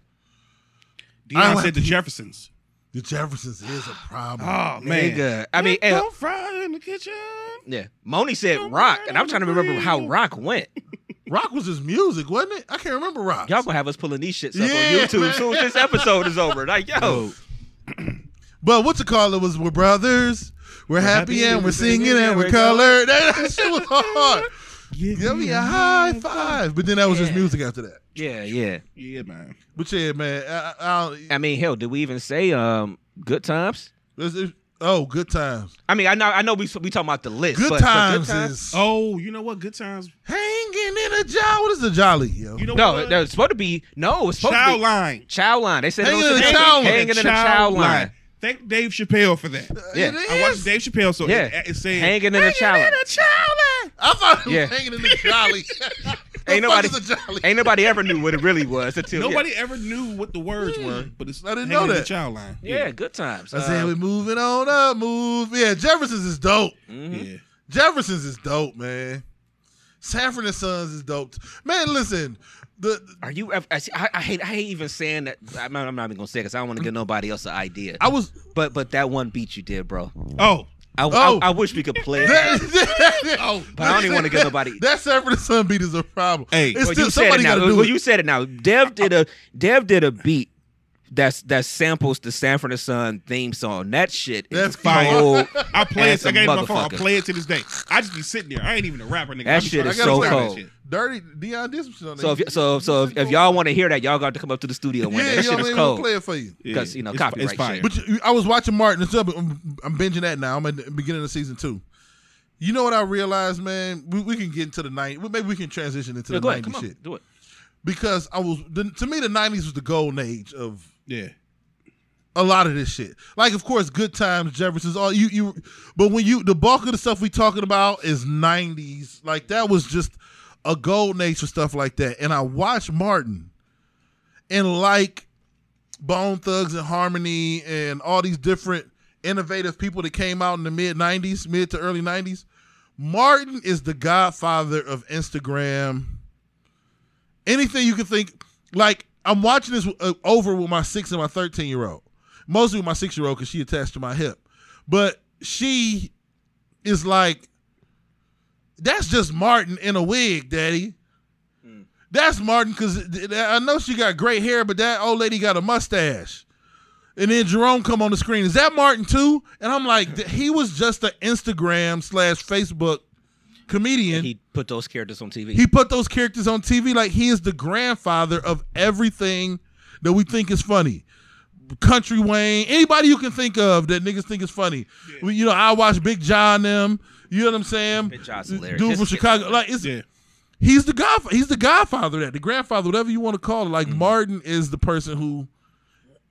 Dion don't said the Jeffersons. The Jeffersons is a problem. Oh man, Nigga. I mean, Let don't fry in the kitchen. yeah. Moni said Roc, and I'm trying to remember how Roc went. (laughs) Roc was his music, wasn't it? I can't remember Roc. Y'all gonna have us pulling these shits up Yeah, on YouTube man. as soon as this episode is over. Like, yo, (clears throat) But what you call it was we're brothers. We're, happy, happy and and we're we're singing singing and and we're we're colored. That, (laughs) that shit was hard. give, Give me a high five. But then that was just Yeah. music after that. yeah, yeah. Yeah, man. But yeah, man. I, I, I, I mean, hell, did we even say um good times? it's- it's- oh, good times. I mean, I know, I know, we we talking about the list. Good but, but times good times? is Oh, you know what? Good times. hanging in a jolly. What is a jolly, yo? You know no, what? no, it's supposed to be no, it's supposed Child to be line. Chow line. They said Hanging it was in a hanging, chow line. hanging in a chow line. Thank Dave Chappelle for that. Yeah. It I watched. Dave Chappelle, so Yeah. it, it's saying Hanging in a chow line. I thought it was Yeah. hanging in the jolly. (laughs) The Ain't fuck nobody, is a jolly? ain't nobody ever knew what it really was until yeah. Nobody ever knew what the words were, but it's I didn't hanging know in the that. child line. Yeah, good times. I said Uh, we're moving on up, move. Yeah, Jefferson's is dope. mhm. yeah. Jefferson's is dope, man. Sanford and Sons is dope. Man, listen, the Are you? ever- I, see, I, I hate. I hate even saying that. I'm not, I'm not even gonna say because I don't want to give nobody else an idea. I was But but that one beat you did, bro. Oh, I, Oh. I, I wish we could play it. (laughs) oh, But I don't even wanna get nobody- That Sanford Son beat is a problem. Hey. it's Well, still you said it somebody now. to Well, you said it now. Dev did a Dev did a beat that's that samples the Sanford and Son theme song. That shit is That's fire. cold. (laughs) I play it. I a got it my phone. I play it to this day. I just be sitting there. I ain't even a rapper, nigga. That shit trying- is I gotta so cold. shit. Dirty Dion did some shit on So if so so if, if y'all want to hear that, y'all got to come up to the studio one day. yeah, That shit is I mean? We'll cold. play it for you. Yeah. Because, you know, It's- copyright it's fire. shit. But you, I was watching Martin. It's up. I'm, I'm binging that now. I'm at the beginning of season two. You know what I realized, man? We, we can get into the 90s. Maybe we can transition into Yeah, the go ahead, 90s come on, shit. do it. Because I was, the, to me, the 90s was the golden age of Yeah. a lot of this shit. Like, of course, Good Times, Jefferson's, all you, you, but when you, the bulk of the stuff we talking about is 90s. Like, that was just a golden age stuff like that. And I watched Martin and like Bone Thugs and Harmony and all these different innovative people that came out in the mid 90s, mid to early 90s. Martin is the godfather of Instagram. Anything you can think, like I'm watching this uh, over with my six and my 13 year old, mostly with my six year old because she attached to my hip, but she is like, that's just Martin in a wig, Daddy. That's Martin because I know she got great hair, but that old lady got a mustache. And then Jerome come on the screen. Is that Martin too? And I'm like, he was just an Instagram slash Facebook comedian. He put those characters on TV. He put those characters on TV like he is the grandfather of everything that we think is funny. Country Wayne, anybody you can think of that niggas think is funny. We- You know, I watch Big John them. You know what I'm saying? Big John's hilarious. Dude from his- Chicago. Like it's Yeah. he's the god he's the godfather of that the grandfather whatever you want to call it like Mm-hmm. martin is the person who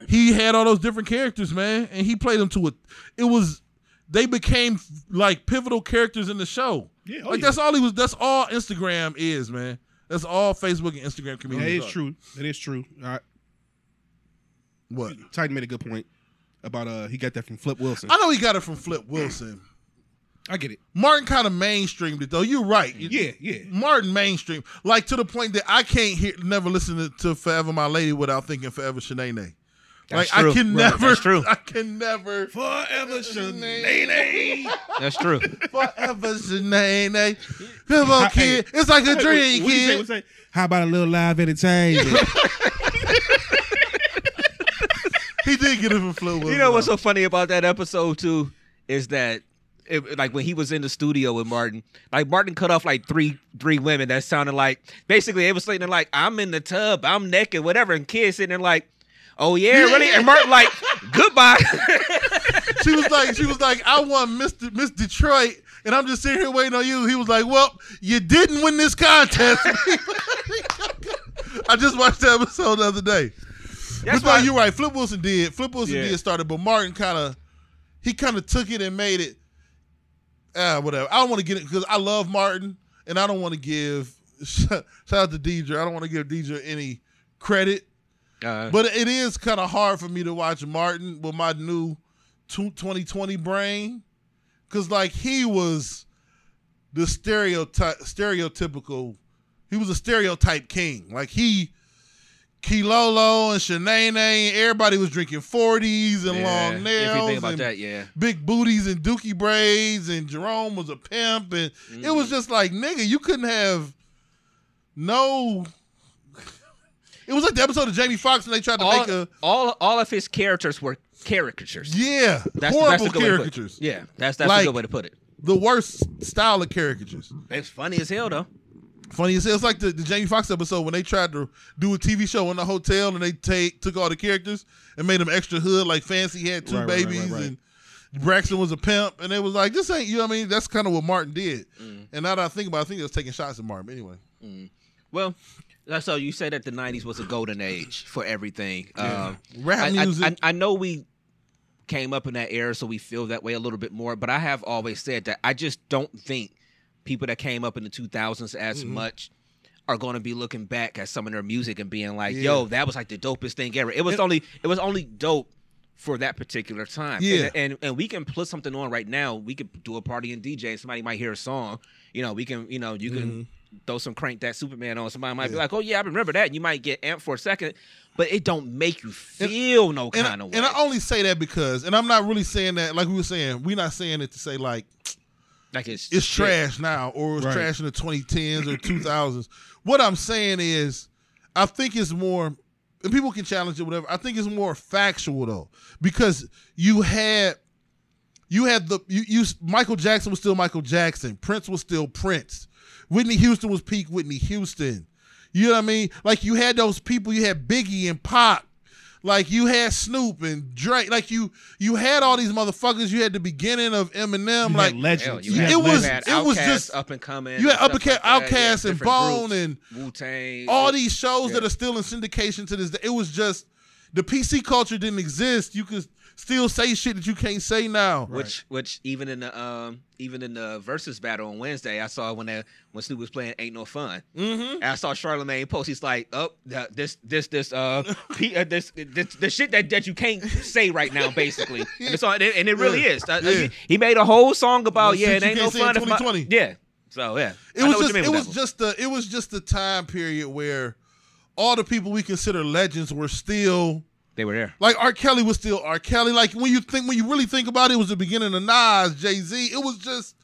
he had all those different characters man and he played them to a it was they became like pivotal characters in the show Yeah, oh like yeah. that's all he was that's all instagram is man that's all facebook and instagram That communities are. true. That is true. All right. what Titan made a good point about uh he got that from Flip Wilson. i know he got it from flip wilson I get it. martin kind of mainstreamed it though you're right Yeah, yeah. Martin mainstream, like to the point that I can't hear, never listen to, to "Forever My Lady" without thinking "Forever Shanae." Like That's I true. can Right, never, that's true. I can never, Forever Shanae. That's true. forever Shanae. Come on, Hey, kid, it's like a dream, What you say? kid. What you say? How about a little live entertainment? (laughs) He did get it from Flip Wilson. You know what's so funny about that episode too is that it, like when he was in the studio with Martin, like Martin cut off like three three women that sounded like basically they was sitting there like I'm in the tub, I'm naked, whatever, and kids sitting there like, oh yeah, really, and Martin like goodbye. (laughs) She was like, she was like, I won Miss Miss Detroit, and I'm just sitting here waiting on you. He was like, Well, you didn't win this contest. (laughs) I just watched the episode the other day. That's why you're right. Flip Wilson did. Flip Wilson Yeah. did start it, but Martin kind of he kind of took it and made it. Ah, whatever. I don't want to get it because I love Martin and I don't want to give (laughs) shout out to DJ. I don't want to give DJ any credit, Uh, but it is kind of hard for me to watch Martin with my new 2020 brain, because like he was the stereotype stereotypical. He was a stereotype king. Like he. Kilolo and Shanae, and everybody was drinking 40s and yeah, long nails. you think about and that, yeah. big booties and dookie braids, and Jerome was a pimp, and it was just like nigga, you couldn't have no. It was like the episode of Jamie Foxx when they tried to All, make a all, all of his characters were caricatures. yeah That's, horrible that's a good way to put it. caricatures. Yeah, that's that's Like- a good way to put it. The worst style of caricatures. It's funny as hell though. Funny as hell. It's like the, the Jamie Foxx episode when they tried to do a TV show in the hotel and they take took all the characters and made them extra hood. Like Fancy had two Right, right, right, babies right, right. and Braxton was a pimp, and it was like this ain't you. know what I mean, that's kind of what Martin did. Mm. And now that I think about, it, I think it was taking shots at Martin. Anyway, Well, that's so you say that the '90s was a golden age for everything. Um, rap I, I- music. I, I know we came up in that era, so we feel that way a little bit more. But I have always said that I just don't think people that came up in the 2000s as Mm-hmm. much are going to be looking back at some of their music and being like, Yeah. "Yo, that was like the dopest thing ever." It was only it was only dope for that particular time. Yeah. and, and and we can put something on right now. We could do a party and DJ, and somebody might hear a song. You know, we can you know you can. Throw some crank that Superman on. Somebody might be Mm-hmm. Like, "Oh yeah, I remember that." And you might get amped for a second, but it don't make you feel no and, kind of way. and I only say that because, and I'm not really saying that like we were saying. We're not saying it to say like like it's it's shit. trash now or it's Right. trash in the 2010s or 2000s. What I'm saying is, I think it's more, and people can challenge it, whatever. I think it's more factual though, because you had, you had the you, you Michael Jackson was still Michael Jackson, Prince was still Prince, Whitney Houston was peak Whitney Houston. You know what I mean? Like you had those people, you had Biggie and Pop. Like you had Snoop and Drake, like you you had all these motherfuckers. You had the beginning of Eminem, You like had legends. Hell, you You had, It was- had it was Outkast just- up and coming. you had and stuff Uppercat- like that. Yeah, Outkast and Bone groups. and Wu Tang. all these shows Yeah. that are still in syndication to this day. It was just the PC culture didn't exist. You could still say shit that you can't say now. Which, which even in the um, even in the versus battle on Wednesday, I saw when that when Snoop was playing "Ain't No Fun." Mm-hmm. I saw Charlemagne post. He's like, "Oh, this, this, this, uh, (laughs) P, uh this, this, the shit that, that you can't say right now, basically." (laughs) And, it's on, and it really Yeah. is. Uh, Yeah. he, he made a whole song about, Well, yeah, it ain't no can't in fun. my- 2020. yeah. So yeah, It I was just you it was just the it was just the time period where all the people we consider legends were still they were there. like R. Kelly was still R. Kelly. Like when you think when you really think about it, it was the beginning of Nas, Jay Z. It was just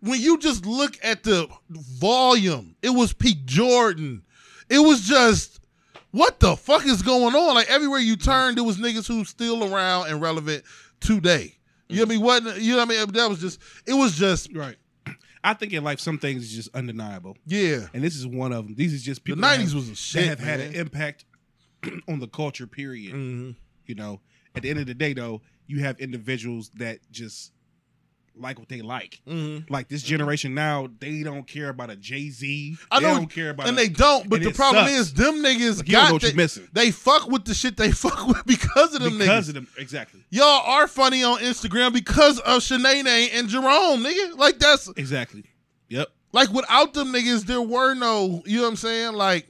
when you just look at the volume, it was peak Jordan. It was just what the fuck is going on? Like everywhere you turned, it was niggas who still around and relevant today. You know what I mean? What you know what I mean? That was just it was just Right. I think in life some things is just undeniable, yeah. and this is one of them. These is just people. The nineties was a shit. that have had an impact (clears throat) on the culture. Period. Mhm. You know, at the end of the day, though, you have individuals that just like what they like. Mhm. Like this generation now, they don't care about a Jay Z. I they know, don't care about, and a- they don't. But the problem sucks. is, them niggas Like, don't got what you're they, missing. they fuck with the shit they (laughs) fuck with because of them because niggas. of them. Exactly. Y'all are funny on Instagram because of Shanae and Jerome, nigga. Like that's Exactly. Yep. like without them niggas, there were no. You know what I'm saying? Like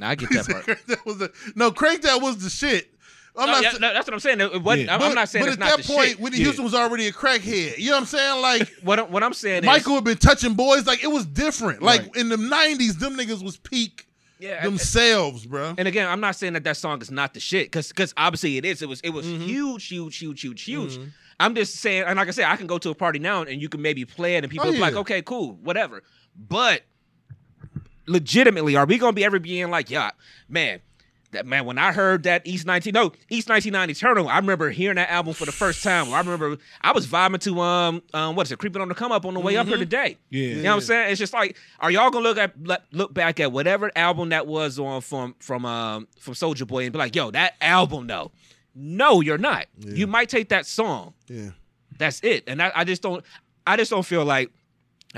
I get that part. (laughs) that was the no crank. That was the shit. I'm No, not. yeah, no, that's what I'm saying. It wasn't- Yeah. I'm, but, I'm not saying but it's at not that point, shit. Whitney Yeah. Houston was already a crackhead. You know what I'm saying? Like (laughs) What, I'm- what I'm saying Michael is, had been touching boys. Like it was different. Like Right. in the '90s, them niggas was peak yeah, themselves, bro. And again, I'm not saying that that song is not the shit, because because obviously it is. It was it was Mm-hmm. huge, huge, huge, huge, huge. I'm just saying, and like I said, I can go to a party now and you can maybe play it, and people Oh, be like, okay, cool, whatever. But legitimately, are we gonna be ever being like, yeah, man? That man, when I heard that East 19, no, East 99 Eternal, I remember hearing that album for the first time. I remember I was vibing to um um what is it, creeping on the come up on the way up here today. Yeah. You know what I'm saying? It's just like, are y'all gonna look at look back at whatever album that was on from from um from Soulja Boy and be like, yo, that album though. No, you're not. You might take that song. Yeah. That's it. And I, I just don't I just don't feel like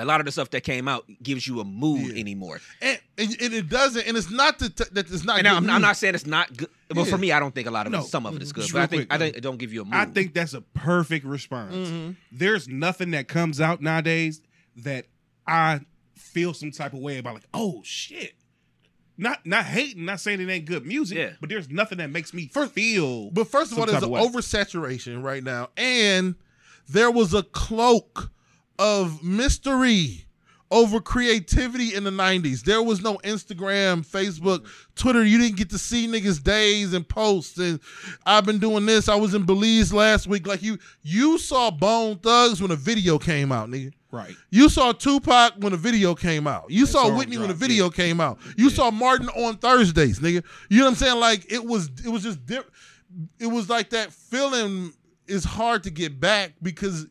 a lot of the stuff that came out gives you a mood Yeah. anymore. And, and, and it doesn't, and it's not that that it's not. And good I'm, I'm not saying it's not good. Well, Yeah. for me, I don't think a lot of No, it, some of it is good. just But I think quick, I think it don't give you a mood. I think that's a perfect response. Mm-hmm. There's nothing that comes out nowadays that I feel some type of way about like, oh shit. Not not hating, not saying it ain't good music, Yeah. but there's nothing that makes me feel. But first of all, there's an way. oversaturation right now, and there was a cloak of mystery over creativity in the 90s. There was no Instagram, Facebook, Twitter. You didn't get to see niggas days and posts. And I've been doing this. I was in Belize last week. Like you, you saw Bone Thugs when a video came out, nigga. right. You saw Tupac when the video came out. You saw Whitney when the dropped, video yeah. came out. You saw Martin on Thursdays, nigga. You know what I'm saying? Like it was it was just di- it was like that feeling is hard to get back because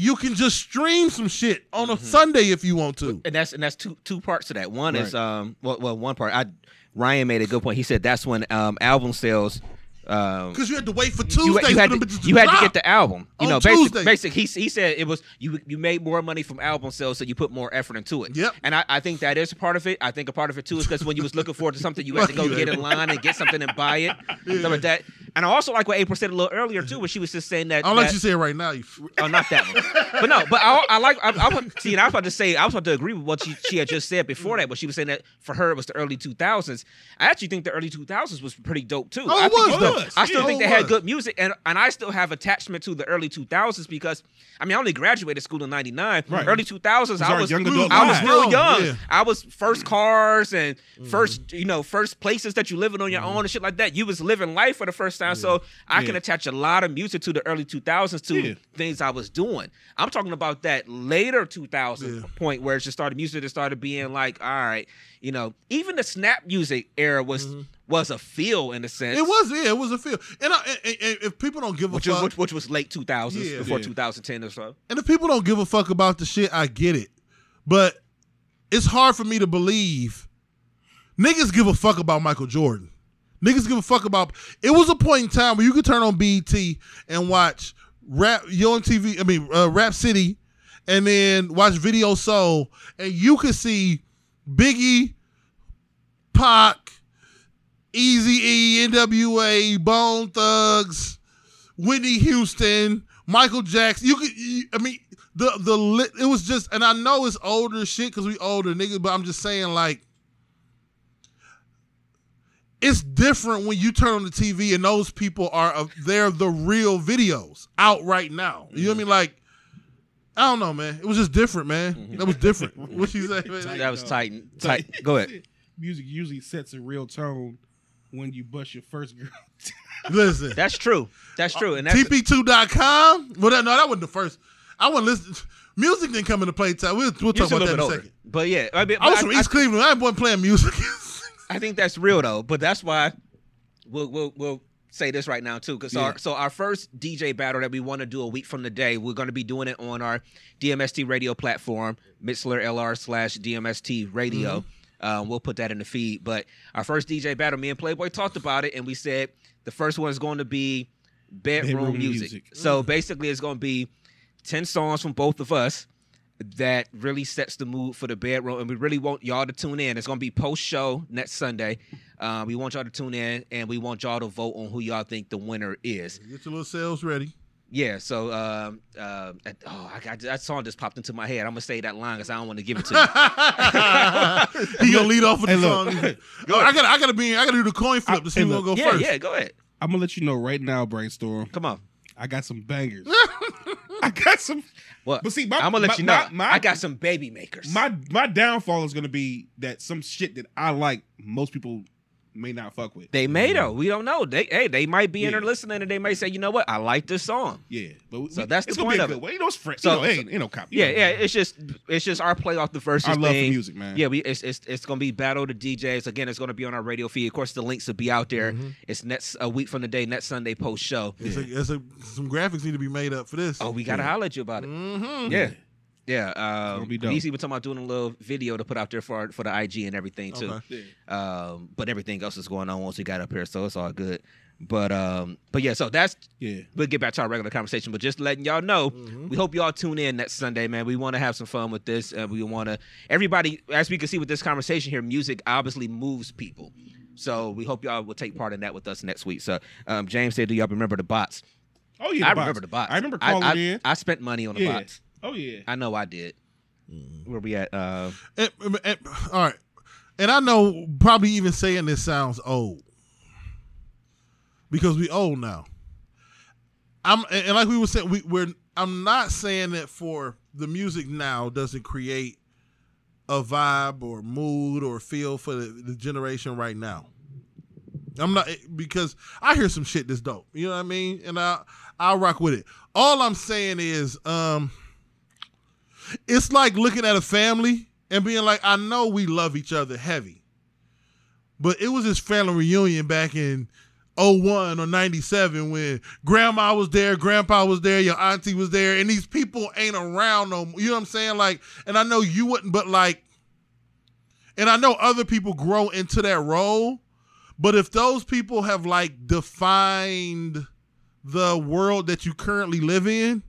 you can just stream some shit on a Mm-hmm. Sunday if you want to. and that's and that's two two parts to that. One is um well, well one part I Ryan made a good point. He said that's when um album sales um Because you had to wait for you, Tuesdays you had for to, to you had to get the album. You On know, basic, Tuesday. basic. He he said it was you you made more money from album sales, so you put more effort into it. Yep. And I, I think that is a part of it. I think a part of it too is because when you was looking forward to something, you had to (laughs) go get in line and get something and buy it, and stuff like that. And I also like what April said a little earlier too, mm-hmm. where she was just saying that. Let that- you say it right now. You f- Oh, not that one. But no, but I, I like. I, I would see. And I was about to say. I was about to agree with what she, she had just said before that. But she was saying that for her it was the early two thousands. I actually think the early two thousands was pretty dope too. Oh, I it think was it's dope. dope. I still Yeah. think they it had good music, and and I still have attachment to the early two thousands because I mean I only graduated school in ninety nine. Right. Early two thousands, I was young adult I was real Young, yeah. I was first cars and mm-hmm. first you know first places that you living on your mm-hmm. own and shit like that. You was living life for the first time, so I can attach a lot of music to the early two thousands to Yeah. things I was doing. I'm talking about that later 2000 Yeah. point where it just started music that started being like, all right, you know, even the snap music era was mm-hmm. was a feel in a sense. it was yeah, it was a feel. And, I, and, and if people don't give a which fuck, was which, which was late 2000s Yeah. before Yeah. 2010 or so. And if people don't give a fuck about the shit, I get it. But it's hard for me to believe niggas give a fuck about Michael Jordan. Niggas give a fuck about. It was a point in time where you could turn on BET and watch rap, Yo on TV. I mean, uh, Rap City, and then watch Video Soul, and you could see Biggie, Pac, Easy E, NWA, Bone Thugs, Whitney Houston, Michael Jackson. You could, you, I mean, the the li- it was just, and I know it's older shit because we older niggas, but I'm just saying like, it's different when you turn on the TV and those people are uh, they're the real videos out right now. You know what I mean? Like, I don't know, man. It was just different, man. That was different. (laughs) what you say? Man? That was dog. tight. Tight. Go ahead. (laughs) Music usually sets a real tone when you bust your first girl. (laughs) Listen, That's true. That's true. And that's TP2.com. Well, that, no, that wasn't the first. I wasn't listening. Music didn't come into play time. We'll, we'll talk about that in a second. But yeah, I mean, I was but from I- East Cleveland. I wasn't playing music. I think that's real though, but that's why we'll we'll, we'll say this right now too, because Yeah. our so our first DJ battle that we want to do a week from today, we're going to be doing it on our DMST radio platform, Mitzler LR slash DMST radio. Um, we'll put that in the feed. But our first DJ battle, me and Playboy talked about it, and we said the first one is going to be bedroom, Bedroom music. music. So basically, it's going to be ten songs from both of us that really sets the mood for the bedroom, and we really want y'all to tune in. It's gonna be post show next Sunday. Uh, we want y'all to tune in, and we want y'all to vote on who y'all think the winner is. Get your little sales ready. Yeah. So, um, uh, and- oh, I got that song just popped into my head. I'm gonna say that line because I don't want to give it to you. (laughs) he gonna lead off with Hey, the look. song. I gotta, I gotta be, I gotta do the coin flip to see Hey, who's gonna look. go yeah, first. yeah. Go ahead. I'm gonna let you know right now, brainstorm. Come on. I got some bangers. (laughs) (laughs) I got some. Well, But see, my- I'm gonna let my- you know. my- my- I got some baby makers. My my downfall is gonna be that some shit that I like, most people may not fuck with. they may though. We don't know. They hey, they might be in there listening, and they may say, you know what, I like this song. Yeah, but we, So that's it's the point be a of good it. way. You know, it's friends. So- you know, ain't, ain't no cop. you Yeah, know. yeah. It's just it's just our play off the verses I love thing. for music, man. Yeah, we it's it's, it's gonna be battle the DJs again. It's gonna be on our radio feed. Of course, the links will be out there. Mm-hmm. It's next a week from the day, next Sunday post show. It's a, it's a, some graphics need to be made up for this. Oh, we gotta holler at you about it. Mm-hmm. Yeah, yeah. gonna Um, be dope. he's even talking about doing a little video to put out there for for the IG and everything too. Okay. Yeah. Um, but everything else is going on once we got up here, so it's all good. But um, but yeah, so that's Yeah. we'll get back to our regular conversation, but just letting y'all know, Mm-hmm. we hope y'all tune in next Sunday, man. We want to have some fun with this. Uh, we want to, everybody, as we can see with this conversation here, music obviously moves people. So we hope y'all will take part in that with us next week. So um, James said, do y'all remember the Box? Oh yeah. I the Box. remember the Box. I remember I, calling I, in. I spent money on the yeah. Box. Oh yeah. I know I did. Where we at? Uh, And- and- all right, and I know probably even saying this sounds old because we old now. I'm and and like we were saying, we, we're. I'm not saying that for the music now doesn't create a vibe or mood or feel for the, the generation right now. I'm not because I hear some shit that's dope. You know what I mean? And I I'll rock with it. All I'm saying is, um, it's like looking at a family and being like, I know we love each other heavy, but it was this family reunion back in 01 or 97 when grandma was there, grandpa was there, your auntie was there, and these people ain't around no more. You know what I'm saying? Like, and I know you wouldn't, but like, and I know other people grow into that role, but if those people have like defined the world that you currently live in,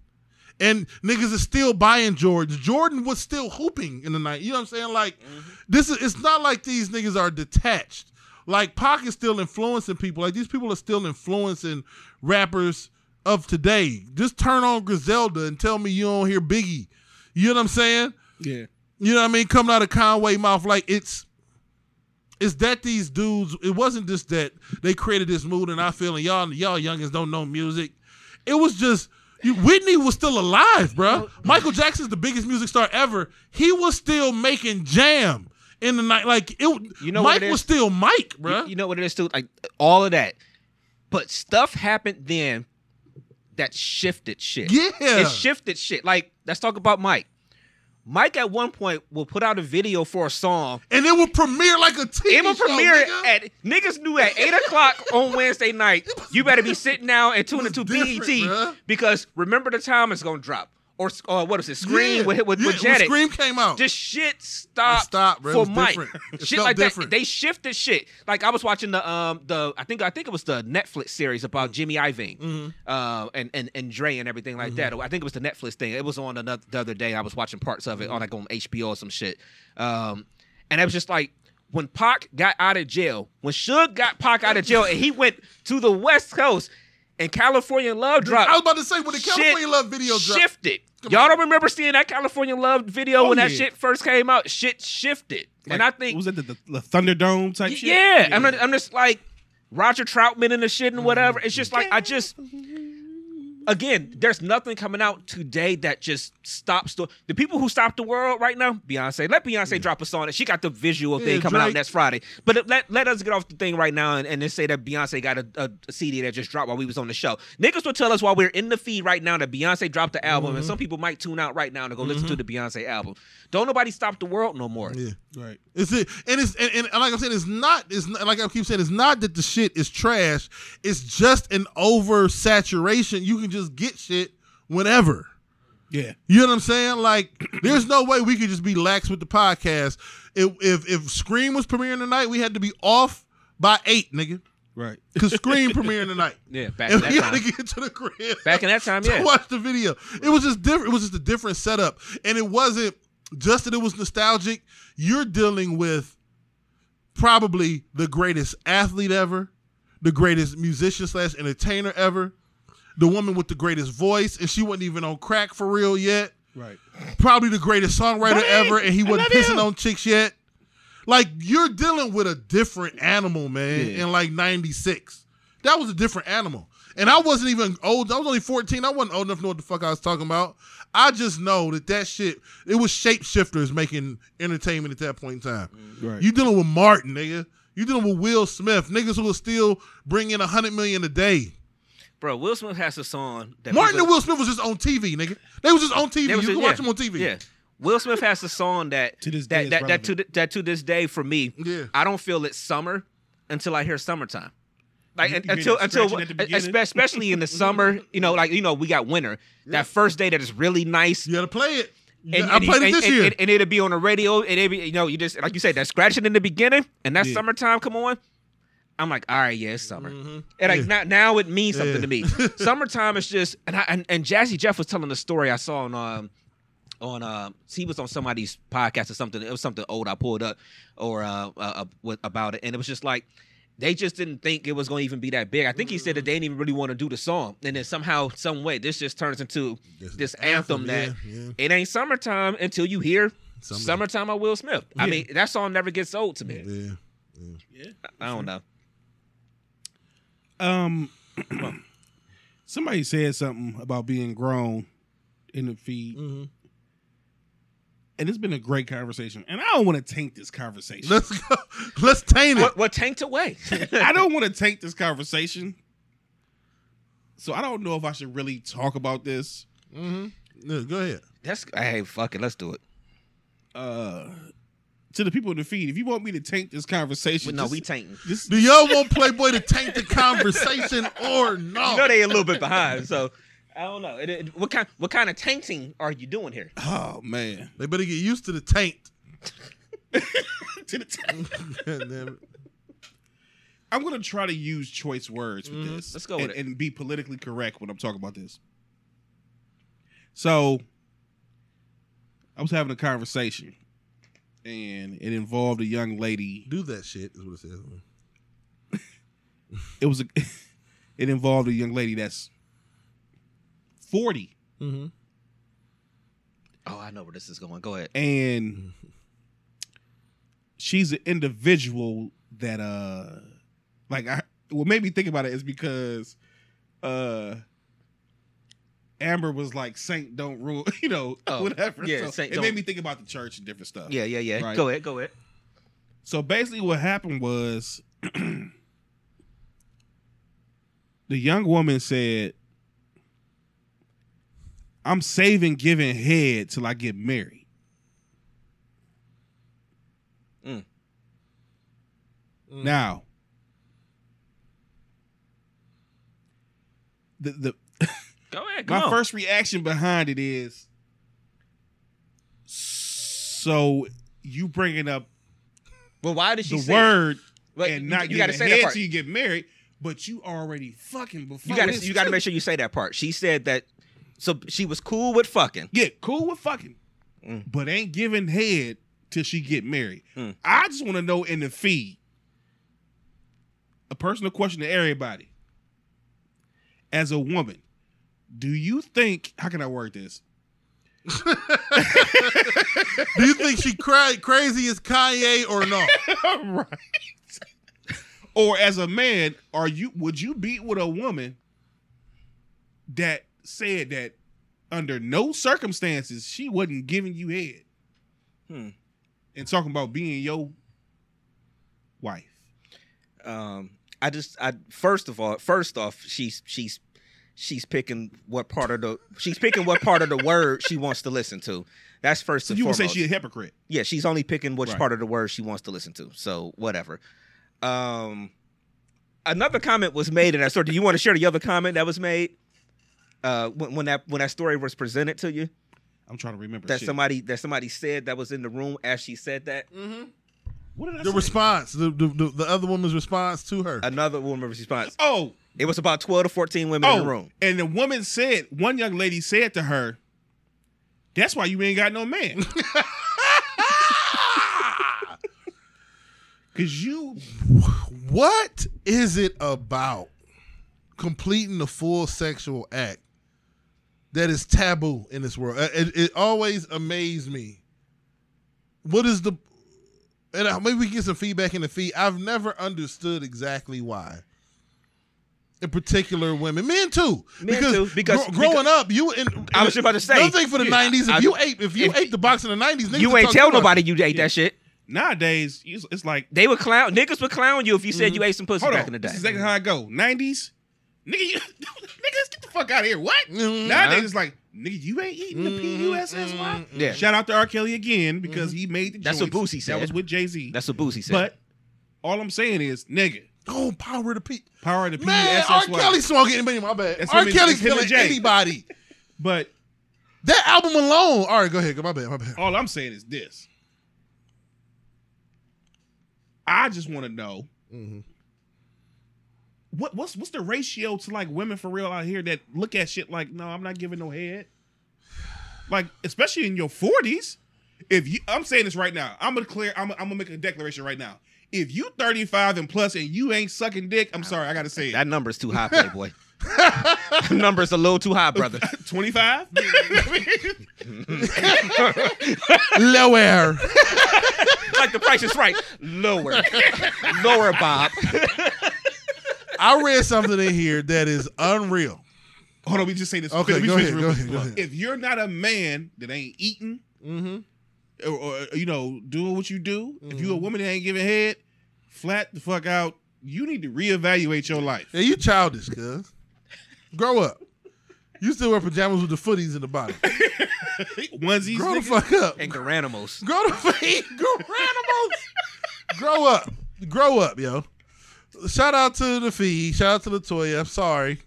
and niggas is still buying Jordan. Jordan was still hooping in the night. You know what I'm saying? Like mm-hmm. this is it's not like these niggas are detached. Like Pac is still influencing people. Like these people are still influencing rappers of today. Just turn on Griselda and tell me you don't hear Biggie. You know what I'm saying? Yeah. You know what I mean? Coming out of Conway mouth, like it's it's that these dudes. It wasn't just that they created this mood, and I feel and y'all y'all youngins don't know music. It was just you, Whitney was still alive, bro. Oh. Michael Jackson's the biggest music star ever. He was still making jam in the night. Like it, You know Mike it was still Mike, you, bro. you know what it is too? Like all of that, but stuff happened then that shifted shit. Yeah. it shifted shit. Like let's talk about Mike. Mike at one point will put out a video for a song. and it will premiere like a TV It will show, premiere nigga. at niggas knew at eight o'clock on Wednesday night. You better be sitting down and tuning to BET bruh. because remember the time it's gonna drop. Or, or what is it? Scream Yeah. with with, Yeah, with Janet. Scream came out. Just shit stopped, stopped, for was Mike. shit like different. that. They shifted shit. Like I was watching the um the I think I think it was the Netflix series about Jimmy Iovine, Mm-hmm. uh, and and and Dre and everything like that. I think it was the Netflix thing. It was on another the other day. I was watching parts of it Mm-hmm. on like on HBO or some shit. Um, and it was just like. When Pac got out of jail, when Suge got Pac out of jail, and he went to the West Coast, and California Love dropped, I was about to say when the California Love video dropped. shifted. Y'all don't remember seeing that California Love video Oh, when that yeah. shit first came out? Shit shifted, and I think was it the, the, the Thunderdome type shit? yeah, I'm, I'm just like Roger Troutman and the shit and whatever. It's just like I just again, there's nothing coming out today that just stops the the people who stop the world right now. Beyonce, let Beyonce drop a song. And she got the visual thing Yeah, coming out next Friday. But let let us get off the thing right now and, and then say that Beyonce got a, a, a CD that just dropped while we was on the show. Niggas will tell us while we're in the feed right now that Beyonce dropped the album, Mm-hmm. and some people might tune out right now to go listen to the Beyonce album. Don't nobody stop the world no more. Yeah. Right. It's it, and it's and, and like I'm saying, it's not. It's not, like I keep saying, it's not that the shit is trash. It's just an oversaturation. You can just get shit whenever. Yeah. You know what I'm saying? Like, (clears throat) there's no way we could just be lax with the podcast. If if if Scream was premiering tonight, we had to be off by eight, nigga. Right. (laughs) Because Scream premiering tonight. Yeah, back in And that we had to time. get to the crib. Back in that time, (laughs) to yeah. watch the video. It was just different. It was just a different setup, and it wasn't just that it was nostalgic. You're dealing with probably the greatest athlete ever, the greatest musician slash entertainer ever, the woman with the greatest voice, and she wasn't even on crack for real yet. Right. Probably the greatest songwriter Right. ever, and he wasn't pissing him. on chicks yet. Like you're dealing with a different animal, man. Yeah. In like '96, that was a different animal. And I wasn't even old. I was only 14. I wasn't old enough to know what the fuck I was talking about. I just know that that shit. It was shapeshifters making entertainment at that point in time. Right. You dealing with Martin, nigga. You dealing with Will Smith, niggas who will still bring in a hundred million a day. Bro, Will Smith has a song that Martin people- and Will Smith was just on TV, nigga. They was just on TV. They You was can just- watch yeah, them on TV. Yeah. Will Smith has a song that To this that day that, is that to th- that to this day for me, Yeah. I don't feel it's summer until I hear summertime. Like You- you until until scratching at the uh, beginning? espe- especially in the (laughs) summer, you know, like you know, we got winter. That first day that is really nice. You gotta play it. And, I and, played it and- this and- year. and- and it'll be on the radio, and it'll be, you know, you just like you said, that scratching in the beginning, and that Yeah. summertime come on. I'm like, all right, yeah, it's summer, Mhm. and like Yeah. now, now it means something Yeah. to me. (laughs) summertime is just, and, I, and and Jazzy Jeff was telling the story I saw on um on um he was on somebody's podcast or something. It was something old I pulled up or uh, uh, uh about it, and it was just like they just didn't think it was going to even be that big. I think he said that they didn't even really want to do the song, and then somehow, some way, this just turns into This- this anthem, that yeah, yeah. it ain't summertime until you hear. "Summertime" by Will Smith. I mean, that song never gets old to me. Yeah. Yeah. I don't know. Um, somebody said something about being grown in the feed, Mm-hmm. and it's been a great conversation. And I don't want to taint this conversation. Let's go. (laughs) Let's taint it. What, what tanked away? (laughs) I don't (laughs) want to taint this conversation. So I don't know if I should really talk about this. Mm-hmm. Yeah, go ahead. That's hey, fuck it, let's do it. Uh, to the people in the feed, if you want me to taint this conversation, no, just- we tainting. just Do y'all want Playboy to taint the conversation or no? You know they a little bit behind, so I don't know. It- it- what kind what kind of tainting are you doing here? oh man, They better get used to the taint. (laughs) to the taint. (laughs) I'm gonna try to use choice words with Mhm. this. Let's go and, with it. and be politically correct when I'm talking about this. So, I was having a conversation, and it involved a young lady. Do that shit is what it says. It was a, (laughs) it involved a young lady that's 40, Mm-hmm. Oh, I know where this is going. Go ahead. and she's an individual that uh, like I what made me think about it is because uh. Amber was like, "Saint don't rule," (laughs) you know, Oh, whatever. yeah, So Saint it don't- made me think about the church and different stuff. Yeah, yeah, yeah. Right. Go ahead. Go ahead. So basically, what happened was (clears throat) the young woman said, I'm saving giving head till I get married. Mm. Mm. Now, the, the Go ahead. my on. first reaction behind it is so you bringing up Well, why did she the say word But and not you gotta giving say that part. till you get married, but you already fucking before. You got to you got to make sure you say that part. She said that so she was cool with fucking. Yeah, cool with fucking, Mm. but ain't giving head till she get married. Mm. I just want to know in the feed. A personal question to everybody. As a woman, do you think? How can I word this? (laughs) Do you think she cried crazy as Kanye or not? (laughs) right. or as a man, are you would you beat with a woman that said that under no circumstances she wasn't giving you head Hmm. and talking about being your wife? Um, I just I first of all, first off, she's she's she's picking what part of the she's picking what part of the word she wants to listen to. That's first So and you would say she a hypocrite? yeah, she's only picking which Right. part of the word she wants to listen to. So whatever. Um, another comment was made in that story. Do you want to share the other comment that was made? Uh, when, when that when that story was presented to you, I'm trying to remember. that shit. somebody that somebody said that was in the room as she said that. What did I The say? response, the, the the the other woman's response to her. Another woman's response. oh, It was about twelve to fourteen women in oh, the room. and the woman said, one young lady said to her, "That's why you ain't got no man." (laughs) (laughs) Cause you What is it about completing the full sexual act that is taboo in this world? It, it, it always amazed me. What is the and maybe we can get some feedback in the feed. I've never understood exactly why. In particular, women, men too. Men too, because- gro- growing up, you. In, I was just about to say, Another thing for the yeah, nineties, if I- you ate, if you if- ate the box in the nineties, You ain't tell nobody you ate that shit. nowadays it's it's like They would clown niggas would clown you if you said mm-hmm. you ate some pussy hold back on. in the day. This is exactly how I go. Nineties, nigga, you, (laughs) niggas get the fuck out of here. What? Mhm. Nowadays it's like nigga, you ain't eating the P-U-S-S-Y. Mm-hmm. Yeah. Shout out to R. Kelly again because mm-hmm. he made the. That's what joints. Boosie said. That was with Jay Z. That's what Boosie said. But all I'm saying is, nigga, Oh, power to P. power of the Man, R. Kelly smoking anybody. My bad. That's R. Kelly's it's him and killing anybody. (laughs) But That album alone. All right, go ahead. My bad. My bad. all I'm saying is this. I just want to know Mhm. what what's what's the ratio to like women for real out here that look at shit like, no, I'm not giving no head. Like, especially in your 40s. If you I'm saying this right now, I'm gonna clear, I'm, I'm gonna make a declaration right now. If you 35 and plus and you ain't sucking dick, I'm sorry, I gotta say it. That number's too high, (laughs) Playboy. number's a little too high, brother. (laughs) 25? (laughs) Lower. like the price is right. Lower. Lower, Bob. I read something in here that is unreal. Hold on, we just say this. Okay, go ahead, go ahead, go ahead. If you're not a man that ain't eating Mm-hmm. Or, or, you know doing what you do, if you're a mm-hmm. woman that ain't giving head, flat the fuck out. You need to reevaluate your life. Yeah, you childish, cuz. Grow up. You still wear pajamas with the footies in the bottom. (laughs) Onesies, (laughs) Grow the fuck up. And Garanimals. Grow the fuck Grow animals. Grow up. Grow up, yo. Shout out to the fee. Shout out to Latoya. I'm sorry.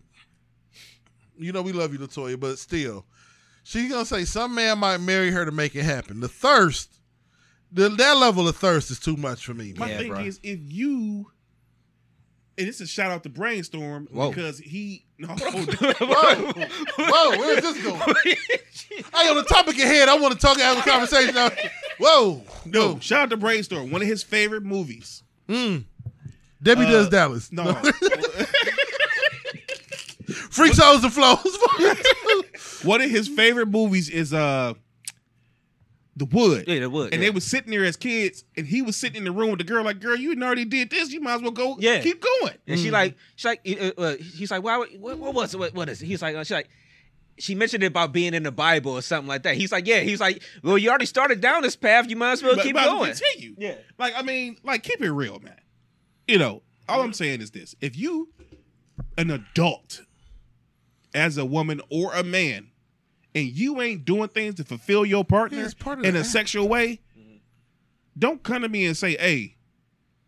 You know we love you, Latoya, but still. She's gonna say some man might marry her to make it happen. The thirst, the, that level of thirst is too much for me. My Man. Yeah, thing bro. is, if you, and it's a shout out to Brainstorm Whoa. because he, no, (laughs) hold on. (laughs) Whoa, whoa, where's this going? (laughs) hey, on the topic ahead, I want to talk, have a conversation. Now. Whoa, no, no, shout out to Brainstorm. One of his favorite movies. Mm. Debbie Uh, does Dallas. No, Freak shows and flows. (laughs) one of his favorite movies is uh, The Wood. Yeah, they would. And yeah. they was sitting there as kids, and he was sitting in the room with the girl, like, "Girl, you already did this. You might as well go. Yeah. keep going." And she like, she's like, uh, uh, he's like, why? What, what was it? What, what is it? He's like, uh, she's like, she mentioned it about being in the Bible or something like that. He's like, yeah. He's like, well, you already started down this path. You might as well But- keep but going. Continue. Yeah. Like, I mean, like, keep it real, man. You know, all I'm saying is this: if you, an adult, as a woman or a man, and you ain't doing things to fulfill your partner Yeah, in a act. sexual way, don't come to me and say, "Hey,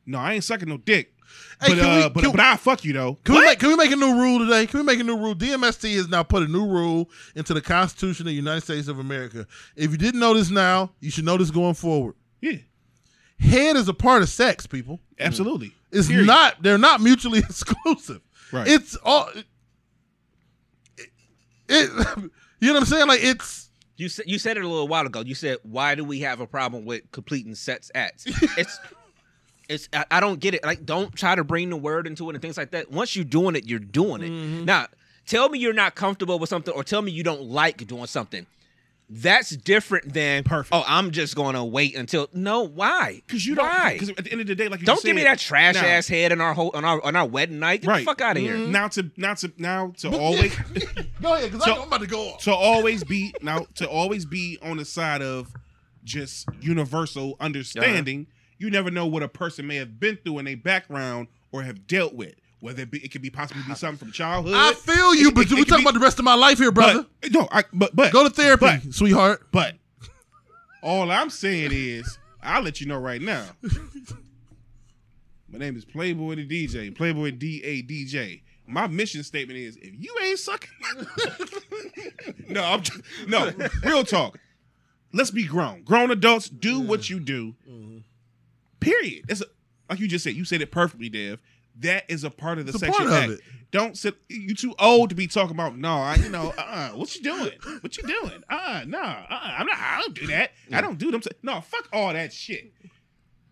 no, I ain't sucking no dick." Hey, but uh, we- but but I fuck you though. Can we, make, can we make a new rule today? Can we make a new rule? DMST has now put a new rule into the Constitution of the United States of America. If you didn't know this now, you should know this going forward. Yeah, Head is a part of sex, people. absolutely. It's Period. not. They're not mutually (laughs) exclusive. Right. It's all. It, (laughs) You know what I'm saying? Like it's. You said you said it a little while ago. You said, "Why do we have a problem with completing sets acts?" (laughs) It's, it's. I, I don't get it. Like, don't try to bring the word into it and things like that. Once you're doing it, you're doing it. Mm-hmm. Now, tell me you're not comfortable with something, or tell me you don't like doing something. That's different than Perfect. Oh, I'm just gonna wait until. No, why? Because you don't. Why? Because at the end of the day, like you Don't just give me that trash now- ass head on our whole on our on our wedding night. Get Right. the fuck out of here. Mm-hmm. Now to now to now to always (laughs) Go ahead, because I'm about to go off. to always be now to always be on the side of just universal uh-huh. understanding. You never know what a person may have been through in their background or have dealt with. Whether it, be, it could be possibly be something from childhood. I feel you, It- but it- we're talking be- about the rest of my life here, brother. But, no, I, but but Go to therapy, But, sweetheart. but all I'm saying is, I'll let you know right now. My name is Playboy the DJ, Playboy D A DJ. My mission statement is: if you ain't sucking, (laughs) no, I'm just, no, real talk. Let's be grown, grown adults. Do what you do. Mm-hmm. Period. It's a, like you just said. You said it perfectly, Dev. That is a part of the It's sexual act. it. Don't sit. You too old to be talking about. No, I, you know, uh, what you doing? What you doing? Uh, no, uh, I'm not. I don't do that. I don't do them. No, fuck all that shit.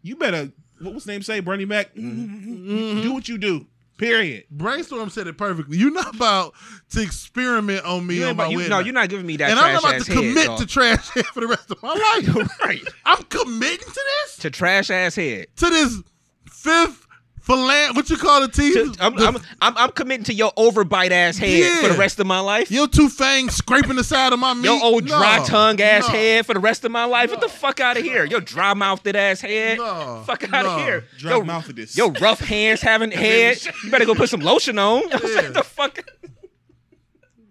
You better. What was name? Say Bernie Mac. Do what you do. Period. Brainstorm said it perfectly. You're not about to experiment on me you on my you, wedding. No, you're not giving me that and I'm not about to commit dog. to trash head for the rest of my life. (laughs) right I'm committing to this. to trash ass head. To this fifth philan what you call it, T? To- I'm, The- I'm, I'm, I'm committing to your overbite ass head for the rest of my life. your two fangs scraping the side of my meat. Your old No, dry tongue ass no. head for the rest of my life. Get the fuck out of here. Your dry mouthed ass head. No, Fuck out no. of here. Dry Your, mouth of this. your rough hands having (laughs) head. You better go put some lotion on. I (laughs) Yeah. like, (laughs) the fuck.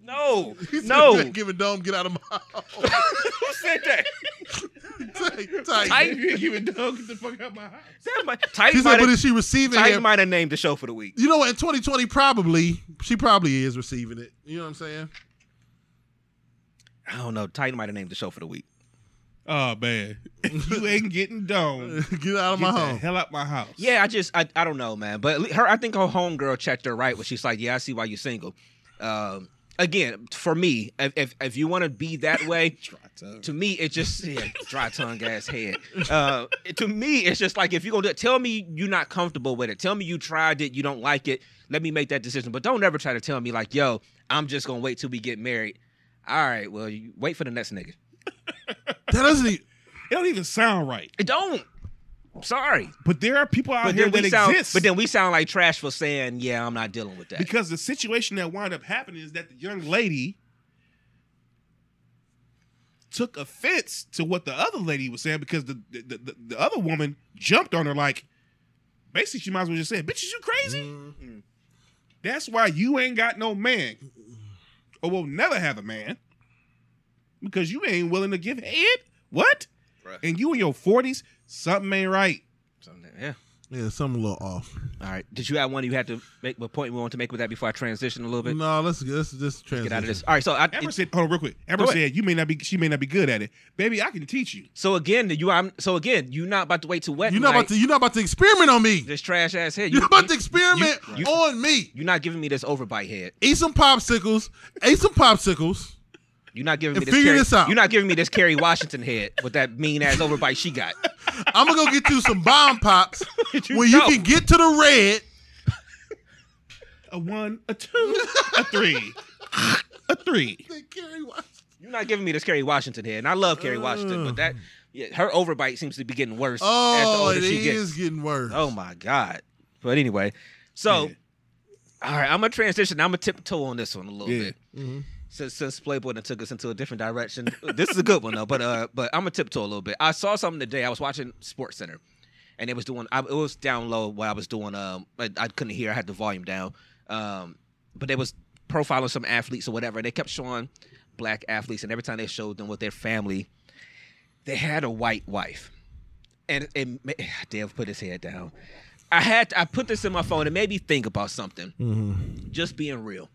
No, He said, no. "Man, Giving dome, get out of my house. Who said that? Tight, tight. Tight. You ain't giving dog get the fuck out my house. That might- Tight He said, but have- is she receiving Tight it? might have named the show for the week. You know what? In 2020, probably she probably is receiving it. You know what I'm saying? I don't know. Titan might have named the show for the week. Oh man, (laughs) you ain't getting done. (laughs) Get out of Get my the home. hell out my house. Yeah, I just I, I don't know, man. But her, I think her homegirl checked her right when she's like, "Yeah, I see why you're single." Um, again, for me, if if, if you want to be that (coughs) way, Try to. to me, it just (laughs) yeah, dry tongue ass head. (laughs) Uh, to me, it's just like if you're gonna do it, tell me you're not comfortable with it. Tell me you tried it, you don't like it. Let me make that decision. But don't ever try to tell me like, yo, I'm just gonna wait till we get married. All right, well, you wait for the next nigga. That doesn't. e- It don't even sound right. It don't. I'm sorry. But there are people out But here that sound. exist. But then we sound like trash for saying, yeah, I'm not dealing with that. because the situation that wound up happening is that the young lady took offense to what the other lady was saying because the the, the, the other woman jumped on her like basically she might as well just say, "Bitch, is you crazy?" Mm-hmm. That's why you ain't got no man, or will never have a man, because you ain't willing to give head. What? Bruh. And you in your forties, something ain't right. Something- yeah. Yeah, something a little off. All right. Did you have one you had to make? What point we want to make with that before I transition a little bit? No, let's let's just transition. Get out of this. All right. So I. Amber it- said, "Hold on, real quick." Amber Go ahead. said, "You may not be. She may not be good at it, baby. I can teach you." so again, you. I'm. So again, you not about to wait to wedding You're not about to. You're not about to experiment on me. This trash ass head. You're You, about to experiment you- on me. You're not giving me this overbite head. Eat some popsicles. Eat some popsicles. You're not giving me this. figure Kerry, this out. You're not giving me this Kerry Washington head with that mean ass overbite she got. (laughs) I'm gonna go get you some bomb pops (laughs) You when you can get to the red. A one, a two, a three, a three. (laughs) You're not giving me this Kerry Washington head, and I love Kerry Washington, but that yeah, her overbite seems to be getting worse Oh, older it she is gets. getting worse. Oh my god! But anyway, so Yeah. all right, I'm gonna transition. I'm gonna tiptoe on this one a little Yeah. bit. Mm-hmm. Since, since Playboy done took us into a different direction, (laughs) this is a good one though. But uh, but I'm gonna tiptoe a little bit. I saw something today. I was watching SportsCenter, and it was doing. I, it was down low while I was doing. Um, I, I couldn't hear. I had the volume down. Um, but they was profiling some athletes or whatever. And they kept showing black athletes, and every time they showed them with their family, they had a white wife, and it, ma- (sighs) Dave put his head down. I had I put this in my phone. It made me think about something. Just being real.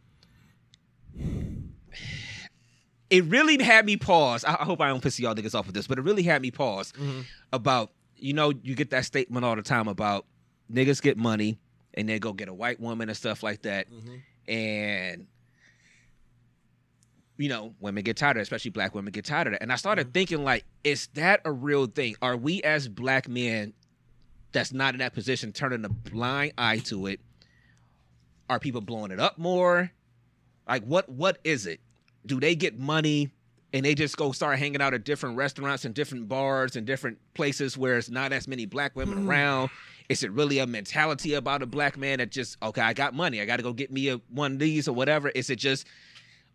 It really had me pause. I I hope I don't piss y'all niggas off with this, but it really had me pause mm-hmm. about you know you get that statement all the time about niggas get money and they go get a white woman and stuff like that, mm-hmm. and you know, women get tired of it, especially black women get tired of it. And I started mm-hmm. thinking, like, is that a real thing? Are we as black men that's not in that position turning a blind eye to it? Are people blowing it up more? Like, what what is it? Do they get money and they just go start hanging out at different restaurants and different bars and different places where it's not as many black women around? Is it really a mentality about a black man that just okay, I got money, I got to go get me a one of these or whatever? Is it just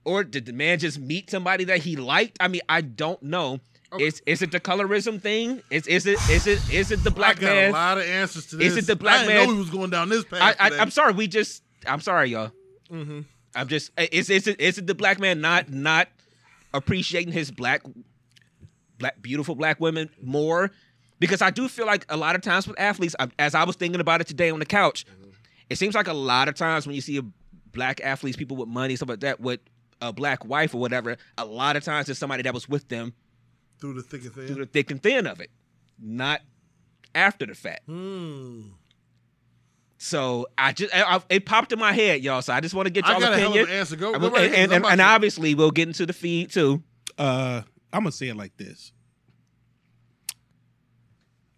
or did the man just meet somebody that he liked? I mean, I don't know. Is is it the colorism thing? Is is it is it is it the black I got man? a lot of answers to Is this. it the black I didn't man- know we was going down this path. I, I. I'm sorry. We just I'm sorry, y'all. Mm-hmm. I'm just is is it is it the black man not not appreciating his black black beautiful black women more? Because I do feel like a lot of times with athletes, as I was thinking about it today on the couch, it seems like a lot of times when you see a black athletes, people with money, stuff like that, with a black wife or whatever, a lot of times it's somebody that was with them through the thick and thin. through the thick and thin of it, not after the fact. Hmm. So I just I, I- it popped in my head, y'all. So I just want to get I y'all got a hell of opinion. an answer. Go, go right and, ahead, and, and, and obviously we'll get into the feed too. Uh, I'm gonna say it like this.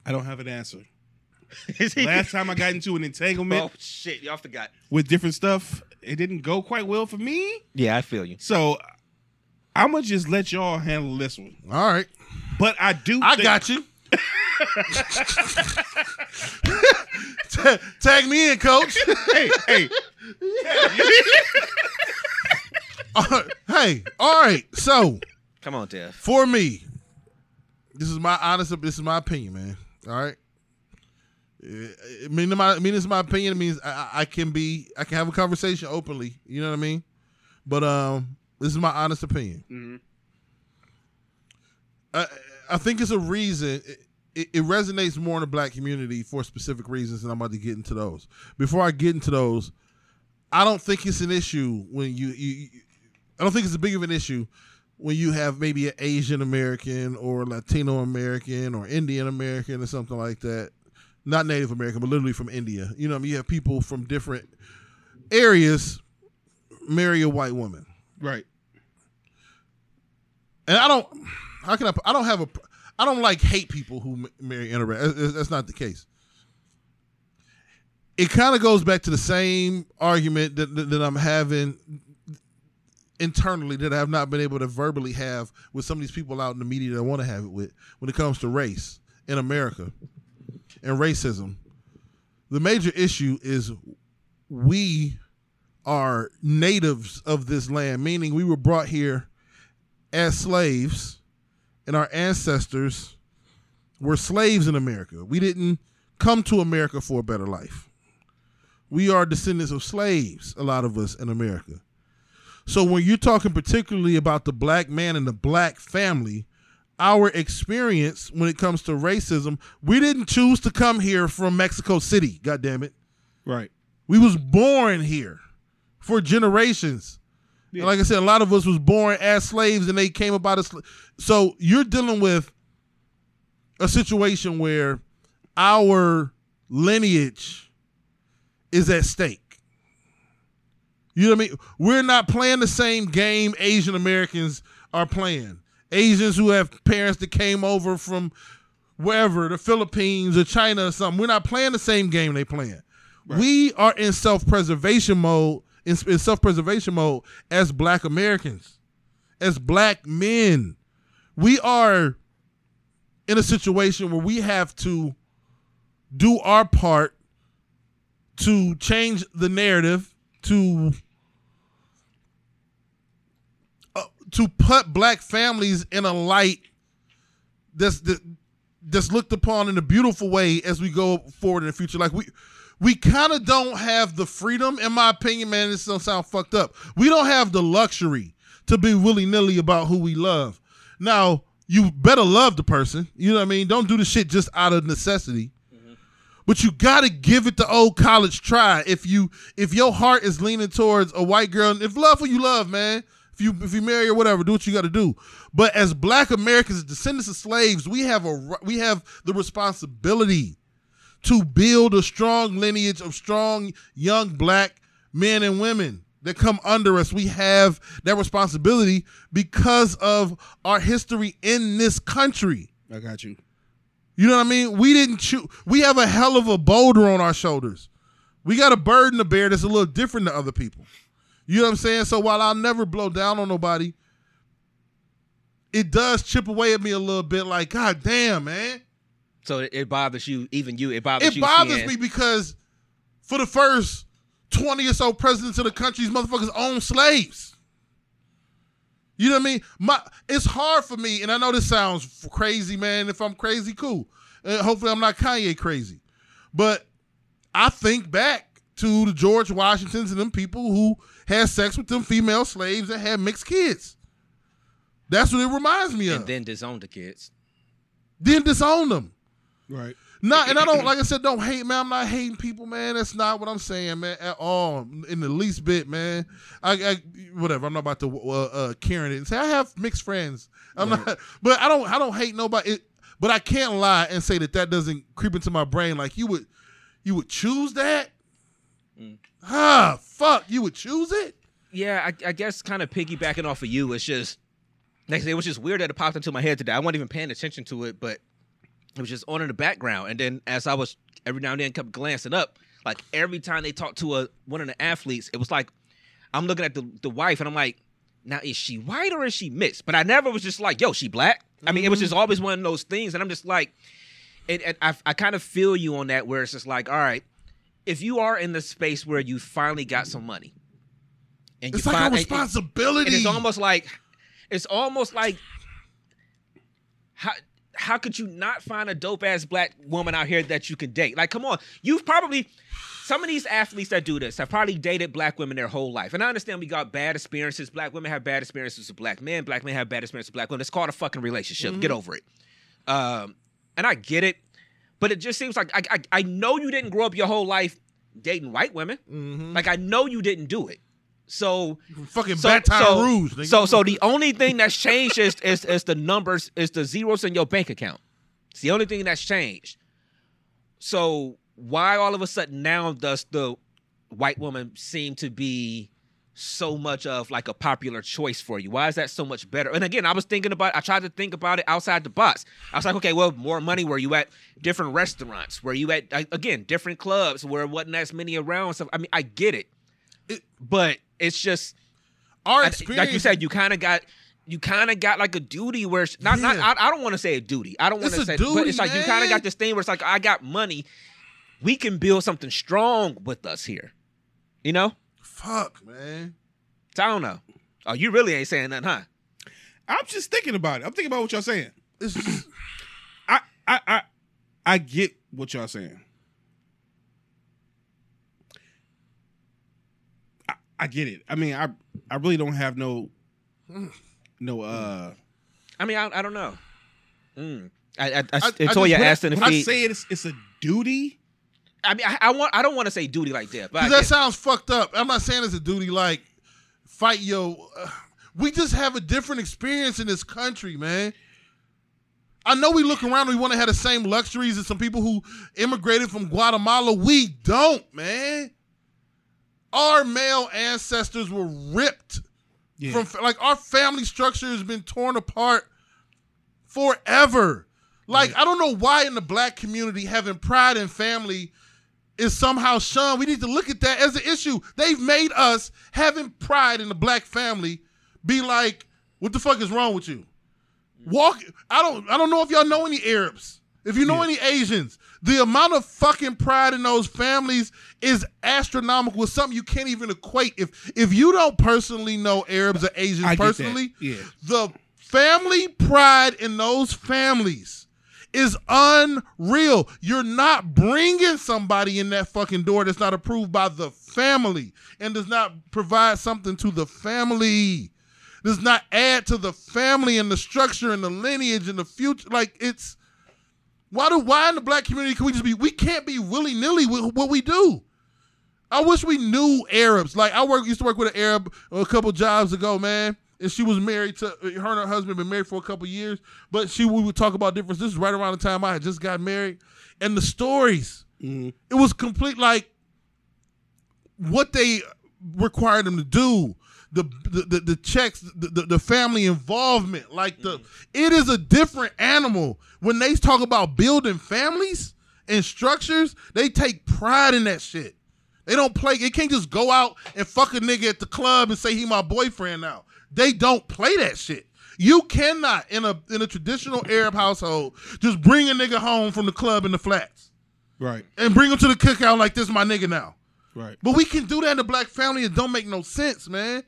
I don't have an answer. (laughs) Last time I got into an entanglement oh shit, y'all forgot. with different stuff, it didn't go quite well for me. Yeah, I feel you. So I'm gonna just let y'all handle this one. All right, But I do. I think- got you. Ta- (laughs) Tag me in, coach. Hey, hey, All right. (laughs) Hey, all right. So Come on, Dev. for me, this is my honest. This is my opinion, man. All right. I mean, my, I mean, this is my opinion. It means I, I- I can be, I can have a conversation openly. You know what I mean? But um, this is my honest opinion. I, I think it's a reason. It, it resonates more in the black community for specific reasons, and I'm about to get into those. Before I get into those, I don't think it's an issue when you, you, you I don't think it's a big of an issue when you have maybe an Asian American or Latino American or Indian American or something like that. Not Native American, but literally from India. You know, what I mean, you have people from different areas marry a white woman. Right. And I don't. How can I? I don't have a. I don't like hate people who marry interracial. That's not the case. It kind of goes back to the same argument that, that, that I'm having internally that I have not been able to verbally have with some of these people out in the media that I want to have it with when it comes to race in America and racism. The major issue is we are natives of this land, meaning we were brought here as slaves and our ancestors were slaves in America. We didn't come to America for a better life. We are descendants of slaves, a lot of us in America. So when you're talking particularly about the black man and the black family, our experience when it comes to racism, we didn't choose to come here from Mexico City, god damn it. Right. We was born here for generations. Yeah. like I said, a lot of us was born as slaves and they came about as sla- so you're dealing with a situation where our lineage is at stake. You know what I mean? We're not playing the same game Asian Americans are playing. Asians who have parents that came over from wherever, the Philippines or China or something. We're not playing the same game they playing. We are in self-preservation mode, in, in self-preservation mode as black Americans, as black men. We are in a situation where we have to do our part to change the narrative to uh, to put black families in a light that's that, that's looked upon in a beautiful way as we go forward in the future. Like we we kind of don't have the freedom, in my opinion, man. This don't sound fucked up. We don't have the luxury to be willy nilly about who we love. Now, you better love the person. You know what I mean? Don't do the shit just out of necessity. Mm-hmm. But you gotta give it the old college try. If you if your heart is leaning towards a white girl, if love who you love, man. If you if you marry or whatever, do what you got to do. But as Black Americans, descendants of slaves, we have a we have the responsibility to build a strong lineage of strong young black men and women that come under us. We have that responsibility because of our history in this country. I got you. You know what I mean? We didn't choose. We have a hell of a boulder on our shoulders. We got a burden to bear that's a little different than other people. You know what I'm saying? So while I'll never blow down on nobody, it does chip away at me a little bit. Like, God damn, man. So it, it bothers you, even you. It bothers It you. It bothers seeing- me because for the first 20 or so presidents of the country, these motherfuckers own slaves. You know what I mean? My it's hard for me, and I know this sounds crazy, man. If I'm crazy, cool. Uh, hopefully, I'm not Kanye crazy, but I think back to the George Washingtons and them people who had sex with them female slaves and had mixed kids. That's what it reminds me of. and then disown the kids. then disown them. Right. Not and I don't like I said, don't hate, man. I'm not hating people, man. That's not what I'm saying, man, at all, in the least bit, man. I, I whatever. I'm not about to uh, uh, Karen it and say I have mixed friends. I'm not, (laughs) but I don't, I don't hate nobody. It, but I can't lie and say that that doesn't creep into my brain. Like you would, you would choose that. Ah, fuck, you would choose it. Yeah, I, I guess kind of piggybacking off of you, it's just like I said, it was just weird that it popped into my head today. I wasn't even paying attention to it, but it was just on in the background. And then as I was every now and then kept glancing up, like every time they talked to a one of the athletes, it was like I'm looking at the the wife and I'm like, now is she white or is she mixed? But I never was just like, yo, she black. I mean, it was mm-hmm. just always one of those things, and I'm just like, it, it, I I kind of feel you on that, where it's just like, all right, if you are in the space where you finally got some money, and It's you like a find, and- responsibility. and it's almost like it's almost like how how could you not find a dope ass black woman out here that you can date? Like, come on, you've probably some of these athletes that do this have probably dated black women their whole life. And I understand we got bad experiences. Black women have bad experiences with black men. Black men have bad experiences with black women. It's called a fucking relationship. Get over it. Um, and I get it, but it just seems like I, I I know you didn't grow up your whole life dating white women. Like I know you didn't do it. So fucking so, Baton so, Rouge. Nigga. so so the only thing that's changed is, is is the numbers, is the zeros in your bank account. It's the only thing that's changed. So why all of a sudden now does the white woman seem to be so much of like a popular choice for you? Why is that so much better? And again, I was thinking about I tried to think about it outside the box. I was like, okay, well, more money where you at different restaurants, where you at again, different clubs where it wasn't as many around. So I mean, I get it. It- but it's just Our I- experience, like you said, you kind of got you kind of got like a duty where it's not not I, I don't want to say a duty. I don't want to say, but duty, it's like you kind of got this thing where it's like I got money. We can build something strong with us here. You know, fuck, man. so I don't know. Oh, you really ain't saying nothing, huh? I'm just thinking about it. I'm thinking about what y'all saying. It's just, (clears throat) I I I I get what y'all saying. I, I get it. I mean, I I really don't have no no uh I mean, I, I don't know. Mm. I, I, I, I- I Toya just- when I- asked in the when I feed. say it's it's a duty. I mean, I, I want. I don't want to say duty like that, but Cause that get- sounds fucked up. I'm not saying it's a duty like fight yo. Uh, we just have a different experience in this country, man. I know we look around we want to have the same luxuries as some people who immigrated from Guatemala. We don't, man. Our male ancestors were ripped Yeah. from like our family structure has been torn apart forever. Like I don't know why in the black community having pride in family is somehow shunned. We need to look at that as an issue. They've made us having pride in the black family be like, what the fuck is wrong with you? Walk. I don't. I don't know if y'all know any Arabs. If you know any Asians, the amount of fucking pride in those families is astronomical. It's something you can't even equate. If if you don't personally know Arabs or Asians I personally, Yeah. the family pride in those families is unreal. You're not bringing somebody in that fucking door that's not approved by the family and does not provide something to the family. Does not add to the family and the structure and the lineage and the future. Like it's why do why in the black community can we just be we can't be willy nilly with what we do. I wish we knew Arabs. Like I work used to work with an Arab a couple jobs ago, man. And she was married to her and her husband been married for a couple years. But she we would talk about difference. This is right around the time I had just got married. And the stories, Mhm. it was complete like what they required them to do. The, the, the, the checks, the, the, the family involvement, like the, mm. it is a different animal. When they talk about building families and structures, they take pride in that shit. They don't play. They can't just go out and fuck a nigga at the club and say he my boyfriend now. They don't play that shit. You cannot in a in a traditional Arab household just bring a nigga home from the club in the flats Right. and bring him to the cookout like this my nigga now. Right. But we can do that in the black family. It don't make no sense, man.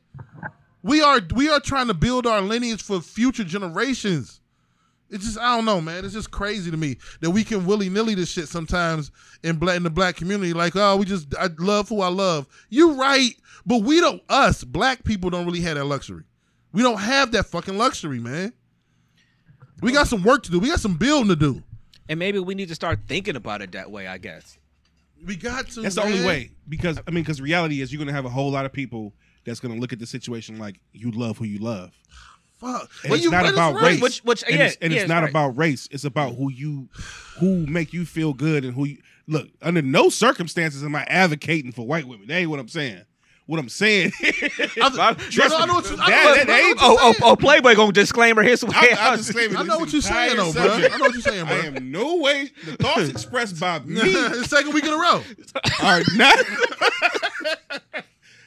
We are we are trying to build our lineage for future generations. It's just I don't know, man. It's just crazy to me that we can willy nilly this shit sometimes in black in the black community. Like, oh, we just I love who I love. You right, but we don't. Us black people don't really have that luxury. We don't have that fucking luxury, man. We got some work to do. We got some building to do. and maybe we need to start thinking about it that way. I guess. We got to. That's the only way because I mean, because reality is you're gonna have a whole lot of people that's gonna look at the situation like you love who you love. Fuck. And Well, it's you- not but it's about right. race, Which- which- and yeah, it's, and yeah, it's it's not right. about race. It's about who you, who make you feel good, and who you look. Under no circumstances am I advocating for white women. That ain't what I'm saying. What I'm saying, (laughs) I, Trust I know me, what you, I know that- what- that I know ain't- what you're Oh, oh, saying. oh, Playboy gonna disclaimer his way. I'm, I'm out. disclaiming I know what you're saying, though, bro. I know what you're saying, bro. I am no way the thoughts expressed by (laughs) me it's second week in a row. (laughs) are not.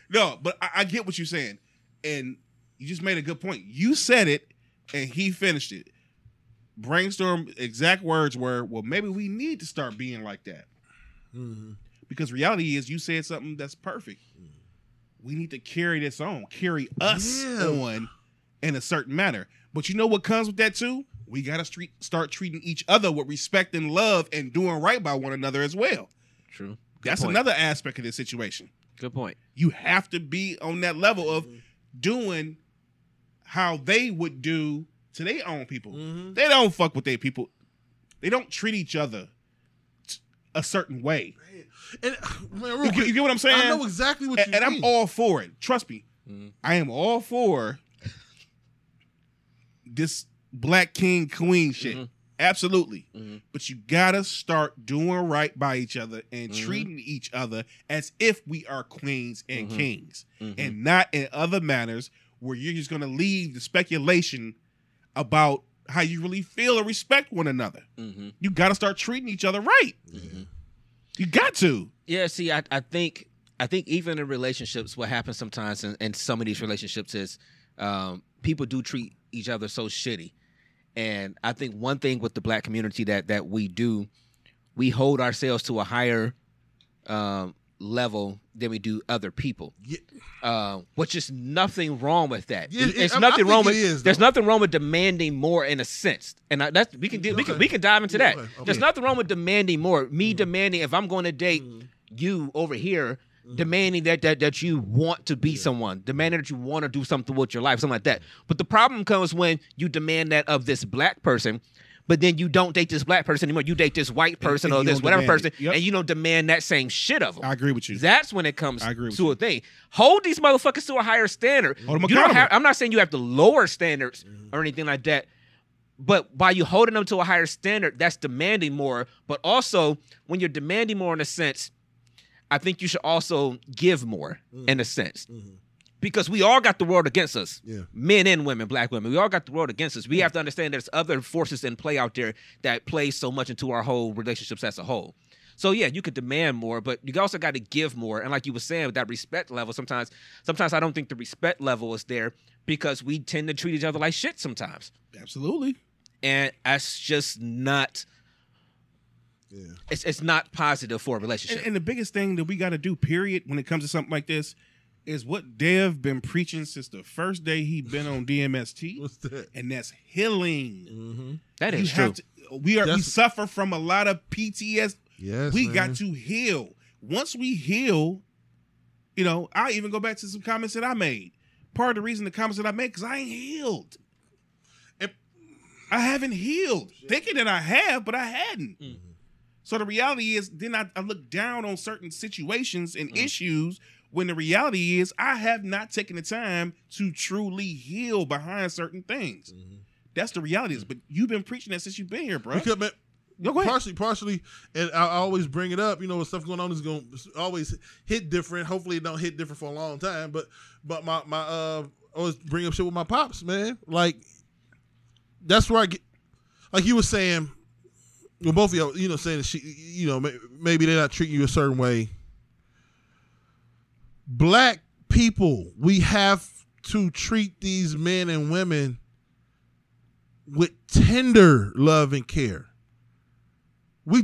no, but I, I get what you're saying, and you just made a good point. You said it, and he finished it. Brainstorm exact words were, "Well, maybe we need to start being like that." Mm-hmm. Because reality is, you said something that's perfect. Mm-hmm. We need to carry this on, carry us Yeah. on in a certain manner. But you know what comes with that too? We gotta street, start treating each other with respect and love, and doing right by one another as well. True. That's point. another aspect of this situation. Good point. You have to be on that level of doing how they would do to their own people. Mm-hmm. They don't fuck with their people. They don't treat each other a certain way. And, (sighs) man, real You get, quick, you get what I'm saying? I know exactly what and, you and mean. I'm all for it. Trust me. Mhm. I am all for this black king queen shit. Mhm. Absolutely. Mm-hmm. But you gotta start doing right by each other and Mhm. treating each other as if we are queens and Mhm. kings, Mhm. and not in other manners where you're just gonna leave the speculation about how you really feel or respect one another. Mhm. You gotta start treating each other right. Mhm. You got to. Yeah, see, I, I think I think even in relationships, what happens sometimes in, in some of these relationships is um, people do treat each other so shitty. And I think one thing with the black community that that we do, we hold ourselves to a higher um, level than we do other people. Yeah. Uh, which is nothing wrong with that. Yeah, it- There's I- I nothing think wrong with is, there's nothing wrong with demanding more in a sense, and I, that's we can do, we can we can dive into Yeah, that. okay, okay. There's nothing wrong with demanding more. Me mm-hmm. demanding if I'm going to date mm-hmm. you over here, mm-hmm. demanding that that that you want to be someone, demanding that you want to do something with your life, something like that. But the problem comes when you demand that of this black person. But then you don't date this black person anymore. You date this white person and or this whatever person. Yep. and you don't demand that same shit of them. I agree with you. That's when it comes I agree to you. a thing. Hold these motherfuckers to a higher standard. Hold 'em You don't have, I'm not saying you have to lower standards Mm-hmm. or anything like that, but by you holding them to a higher standard, that's demanding more. But also, when you're demanding more in a sense, I think you should also give more in a sense. Because we all got the world against us. Yeah. Men and women, black women. We all got the world against us. We have to understand there's other forces in play out there that plays so much into our whole relationships as a whole. So yeah, you could demand more, but you also got to give more. And like you were saying, with that respect level, sometimes sometimes I don't think the respect level is there because we tend to treat each other like shit sometimes. Absolutely. And that's just not Yeah. it's it's not positive for a relationship. And, and the biggest thing that we got to do, period, when it comes to something like this, is what Dev been preaching since the first day he been on DMST, (laughs) What's that? and that's healing. Mm-hmm. that You true. to- we are we suffer from a lot of PTS. Yes. we man. got to heal. Once we heal, you know, I even go back to some comments that I made. Part of the reason the comments that I made because I ain't healed. If- I haven't healed, thinking that I have, but I hadn't. Mm-hmm. So the reality is, then I, I look down on certain situations and Mm. issues when the reality is I have not taken the time to truly heal behind certain things. That's the reality. Is, but you've been preaching that since you've been here, bro. Because, man, ahead. partially, partially, and I, I always bring it up. You know, when stuff going on is going to always hit different. Hopefully, it don't hit different for a long time. But, but my my uh, I always bring up shit with my pops, man. Like, that's where I get. Like you were saying, well, both of y'all, you know, saying she, you know, maybe they're not treating you a certain way. Black people, we have to treat these men and women with tender love and care. We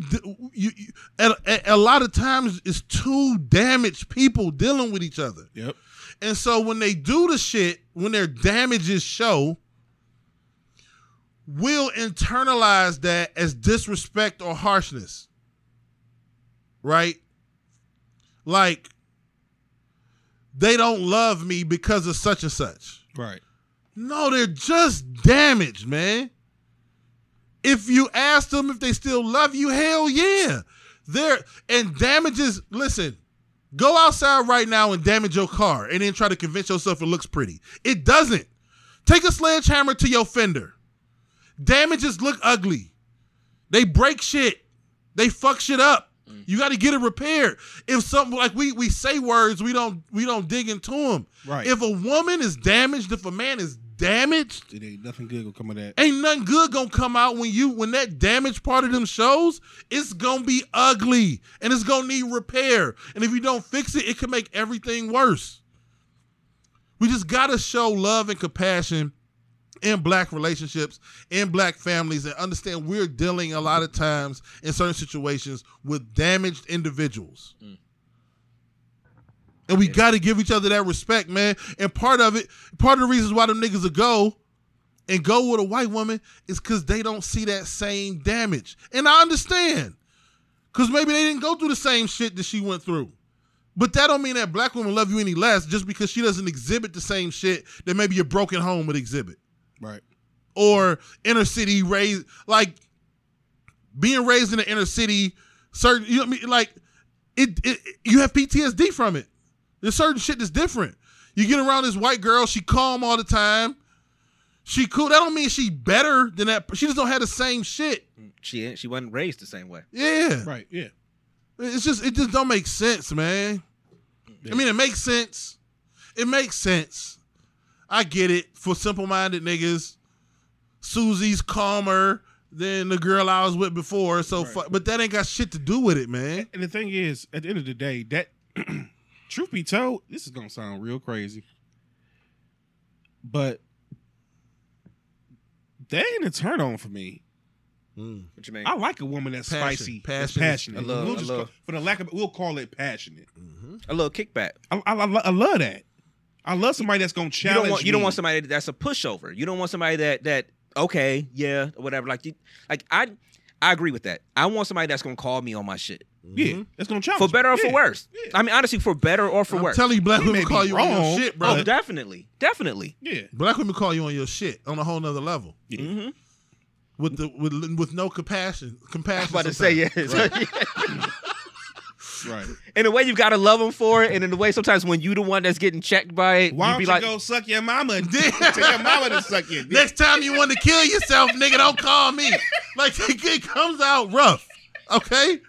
you, you a, a- a lot of times it's two damaged people dealing with each other. Yep. And so when they do the shit, when their damages show, we'll internalize that as disrespect or harshness. Right? Like they don't love me because of such and such. Right. No, they're just damaged, man. If you ask them if they still love you, hell yeah. They're and damages, listen, go outside right now and damage your car and then try to convince yourself it looks pretty. It doesn't. Take a sledgehammer to your fender. Damages look ugly. They break shit. They fuck shit up. Mm. You got to get it repaired. If something like we we say words, we don't we don't dig into them. Right. If a woman is damaged, if a man is damaged, It ain't nothing good gonna come of that. ain't nothing good gonna come out when you when that damaged part of them shows. It's gonna be ugly and it's gonna need repair. And if you don't fix it, it can make everything worse. We just gotta show love and compassion in black relationships, in black families, and understand we're dealing a lot of times in certain situations with damaged individuals. Mm. And we got to give each other that respect, man. And part of it, part of the reasons why them niggas will go and go with a white woman is because they don't see that same damage. And I understand. Because maybe they didn't go through the same shit that she went through. But that don't mean that black women love you any less just because she doesn't exhibit the same shit that maybe your broken home would exhibit. Right. Or inner city raised like being raised in the inner city, certain you know what I mean? Like it, it you have PTSD from it. There's certain shit that's different. You get around this white girl, she calm all the time. She cool. That don't mean she better than that. She just don't have the same shit. She ain't- she wasn't raised the same way. Yeah. Right. Yeah. It's just it just don't make sense, man. I mean, it makes sense. It makes sense. I get it for simple-minded niggas. Susie's calmer than the girl I was with before, so Right. fu- but that ain't got shit to do with it, man. And the thing is, at the end of the day, that (clears throat) truth be told, this is gonna sound real crazy, but that ain't a turn on for me. Hmm. What you mean? I like a woman that's Passion. spicy, Passion that's passionate. I love- we'll I just love- call- for the lack of, we'll call it passionate. Mm-hmm. a little kickback. I, I, I, I love that. I love somebody that's gonna challenge. You don't want you don't want somebody that's a pushover. You don't want somebody that that okay, yeah, or whatever. Like you, like I I agree with that. I want somebody that's gonna call me on my shit Yeah, that's gonna challenge for better or me. for Yeah. worse. Yeah. I mean, honestly, for better or for I'm worse. telling you, black women call be you on your shit, bro. oh, definitely, definitely. Yeah, Black women call you on your shit on a whole nother level yeah. hmm with the with with no compassion. I Compassion. was about to say yes. right. (laughs) (laughs) in (laughs) a way, you've gotta love them for it, and in a way, sometimes when you the one that's getting checked by it, Why you don't be you like, go suck your mama? and (laughs) Tell your mama to suck your dick. Next time you want to kill yourself, nigga, don't call me. (laughs) Like it comes out rough, okay?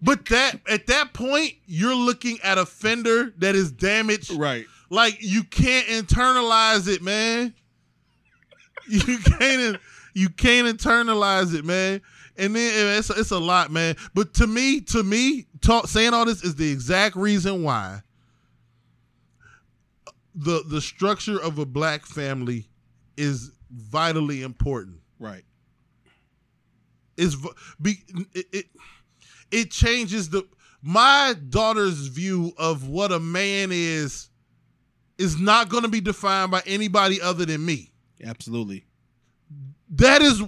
But that at that point, you're looking at a fender that is damaged. Right. Like you can't internalize it, man. You can't. You can't internalize it, man. And then it's it's a lot, man. But to me, to me, talk, saying all this is the exact reason why the the structure of a black family is vitally important. Right. Is be it, it it changes the my daughter's view of what a man is is not going to be defined by anybody other than me. Absolutely. That is,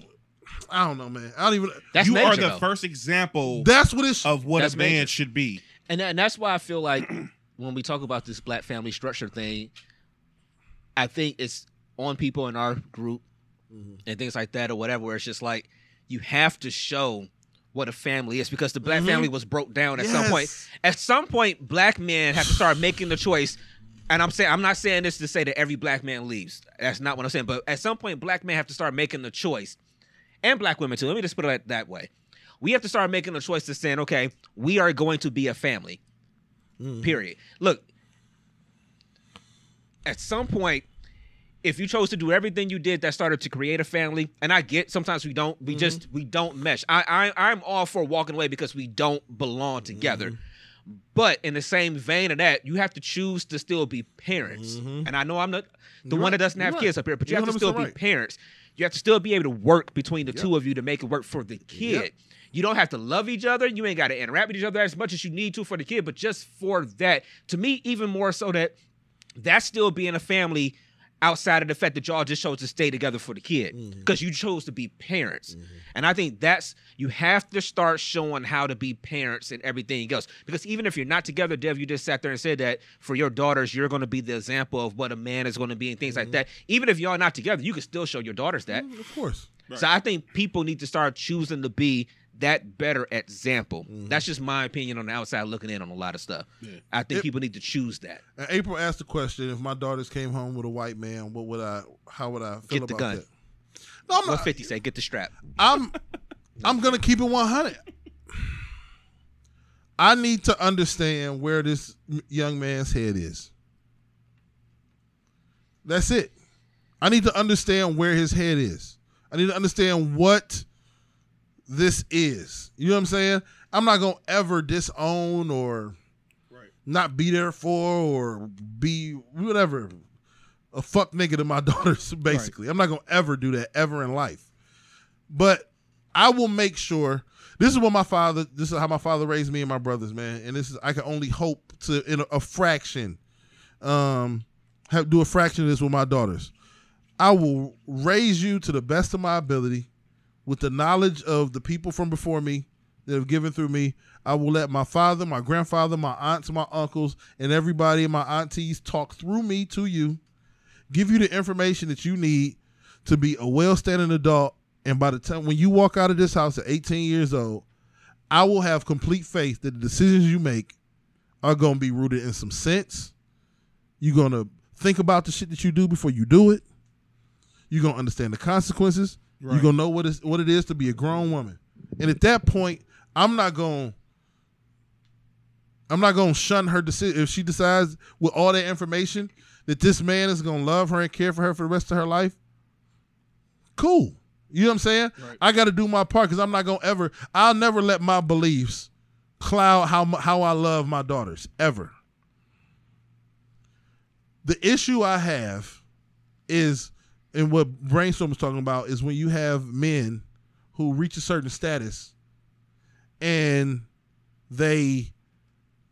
I don't know, man. I don't even. That's you major, are the though. first example That's what it's. of what That's a man major. should be. and and that's why I feel like (clears throat) when we talk about this black family structure thing, I think it's on people in our group and things like that or whatever. Where it's just like you have to show what a family is because the black Mhm. family was broke down at some point. At some point, black men have to start making the choice. And I'm saying I'm not saying this to say that every black man leaves. That's not what I'm saying. But at some point, black men have to start making the choice, and black women too. Let me just put it that way. We have to start making the choice to saying, okay, we are going to be a family. Mm. Period. Look, at some point, if you chose to do everything you did that started to create a family, and I get sometimes we don't, we mm-hmm. just we don't mesh. I, I I'm all for walking away because we don't belong together. Mm-hmm. But in the same vein of that, you have to choose to still be parents. Mm-hmm. And I know I'm not the You're one that doesn't have You're kids right. up here, but you You're have to still 100% be right. parents. You have to still be able to work between the two of you to make it work for the kid. Yep. You don't have to love each other. You ain't got to interact with each other as much as you need to for the kid, but just for that, to me, even more so that that's still being a family outside of the fact that y'all just chose to stay together for the kid mm-hmm. because you chose to be parents. Mm-hmm. And I think that's you have to start showing how to be parents and everything else. Because even if you're not together, Dev, you just sat there and said that for your daughters, you're going to be the example of what a man is going to be and things like mm-hmm. that. Even if y'all not together, you can still show your daughters that. Mm, of course. So I think people need to start choosing to be that better example. Mm-hmm. That's just my opinion on the outside looking in on a lot of stuff. Yeah. I think It- people need to choose that. April asked the question: If my daughters came home with a white man, what would I? How would I feel Get the about gun. that? No, I'm What not. 50 say? Get the strap. I'm I'm gonna keep it 100. I need to understand where this young man's head is. That's it. I need to understand where his head is. I need to understand what this is. You know what I'm saying? I'm not gonna ever disown or Right. not be there for or be whatever a fuck nigga to my (laughs) daughters basically i'm not gonna ever do that ever in life but i will make sure this is what my father this is how my father raised me and my brothers man and this is i can only hope to in a, a fraction um have do a fraction of this with my daughters i will raise you to the best of my ability with the knowledge of the people from before me that have given through me. I will let my father, my grandfather, my aunts, my uncles, and everybody and my aunties talk through me to you, give you the information that you need to be a well standing adult. And by the time when you walk out of this house at 18 years old, I will have complete faith that the decisions you make are going to be rooted in some sense. You're going to think about the shit that you do before you do it. You're gonna understand the consequences. You're gonna know what is what it is to be a grown woman. And at that point, I'm not gonna I'm not gonna shun her decision if she decides with all that information that this man is gonna love her and care for her for the rest of her life. Cool. You know what I'm saying? Right. I got to do my part because I'm not gonna ever. I'll never let my beliefs cloud how how I love my daughters ever. The issue I have is, and what Brainstorm was talking about is when you have men who reach a certain status and they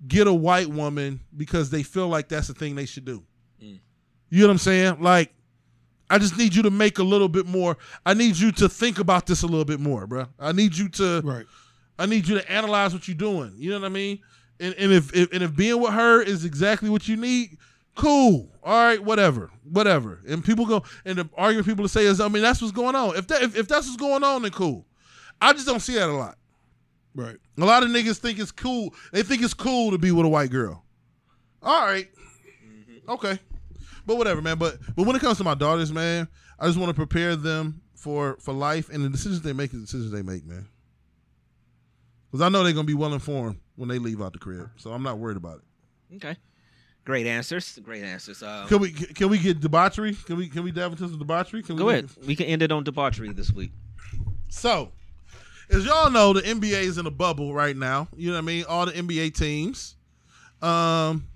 get a white woman because they feel like that's the thing they should do. Mm. You know what I'm saying? Like, I just need you to make a little bit more. I need you to think about this a little bit more, bro. I need you to. Right. I need you to analyze what you're doing. You know what I mean? And, and if, if and if being with her is exactly what you need, cool. All right, whatever, whatever. And people go and the argument people to say is, I mean, that's what's going on. If that if, if that's what's going on, then cool. I just don't see that a lot. Right. A lot of niggas think it's cool. They think it's cool to be with a white girl. All right. Mm-hmm. Okay. But whatever, man. But but when it comes to my daughters, man, I just want to prepare them for for life and the decisions they make is the decisions they make, man. Because I know they're gonna be well informed when they leave out the crib, so I'm not worried about it. Okay. Great answers. Great answers. Uh, Can we can we get debauchery? Can we can we dive into some debauchery? Can go we ahead. We can end it on debauchery this week. So, as y'all know, the NBA is in a bubble right now. You know what I mean? All the NBA teams. Um,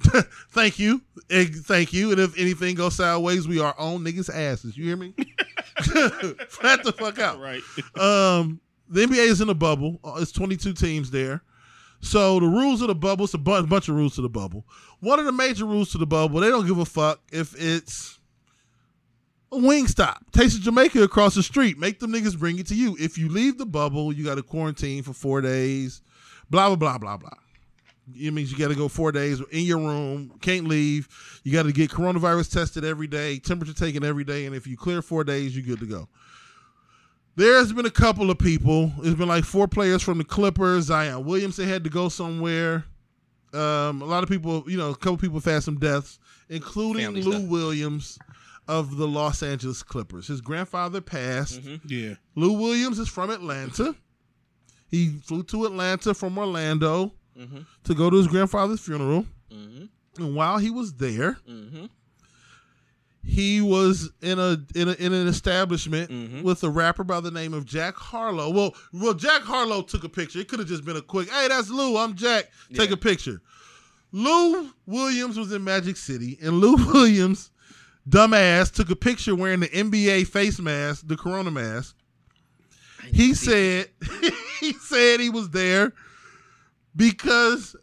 (laughs) thank you, thank you. And if anything goes sideways, we are on niggas' asses. You hear me? (laughs) Flat the fuck out. Right. Um, the NBA is in a bubble. Uh, It's 22 teams there. So the rules of the bubble, it's a bu- bunch of rules to the bubble. One of the major rules to the bubble, they don't give a fuck if it's a wing stop. Taste of Jamaica across the street. Make them niggas bring it to you. If you leave the bubble, you got to quarantine for four days. Blah blah blah blah blah. It means you got to go four days in your room, can't leave. You got to get coronavirus tested every day, temperature taken every day, and if you clear four days, you're good to go. There's been a couple of people. There's been like four players from the Clippers. Zion Williamson had to go somewhere. Um, a lot of people, you know, a couple people have had some deaths, including Family Lou stuff. Williams of the Los Angeles Clippers. His grandfather passed. Yeah. Lou Williams is from Atlanta. He flew to Atlanta from Orlando Mm-hmm. to go to his grandfather's funeral. Mm-hmm. And while he was there, Mm-hmm. He was in a in, a, in an establishment Mhm. with a rapper by the name of Jack Harlow. Well, well, Jack Harlow took a picture. It could have just been a quick, "Hey, that's Lou. I'm Jack. Take Yeah. a picture." Lou Williams was in Magic City, and Lou (laughs) Williams, dumbass, took a picture wearing the NBA face mask, the Corona mask. He said (laughs) he said he was there because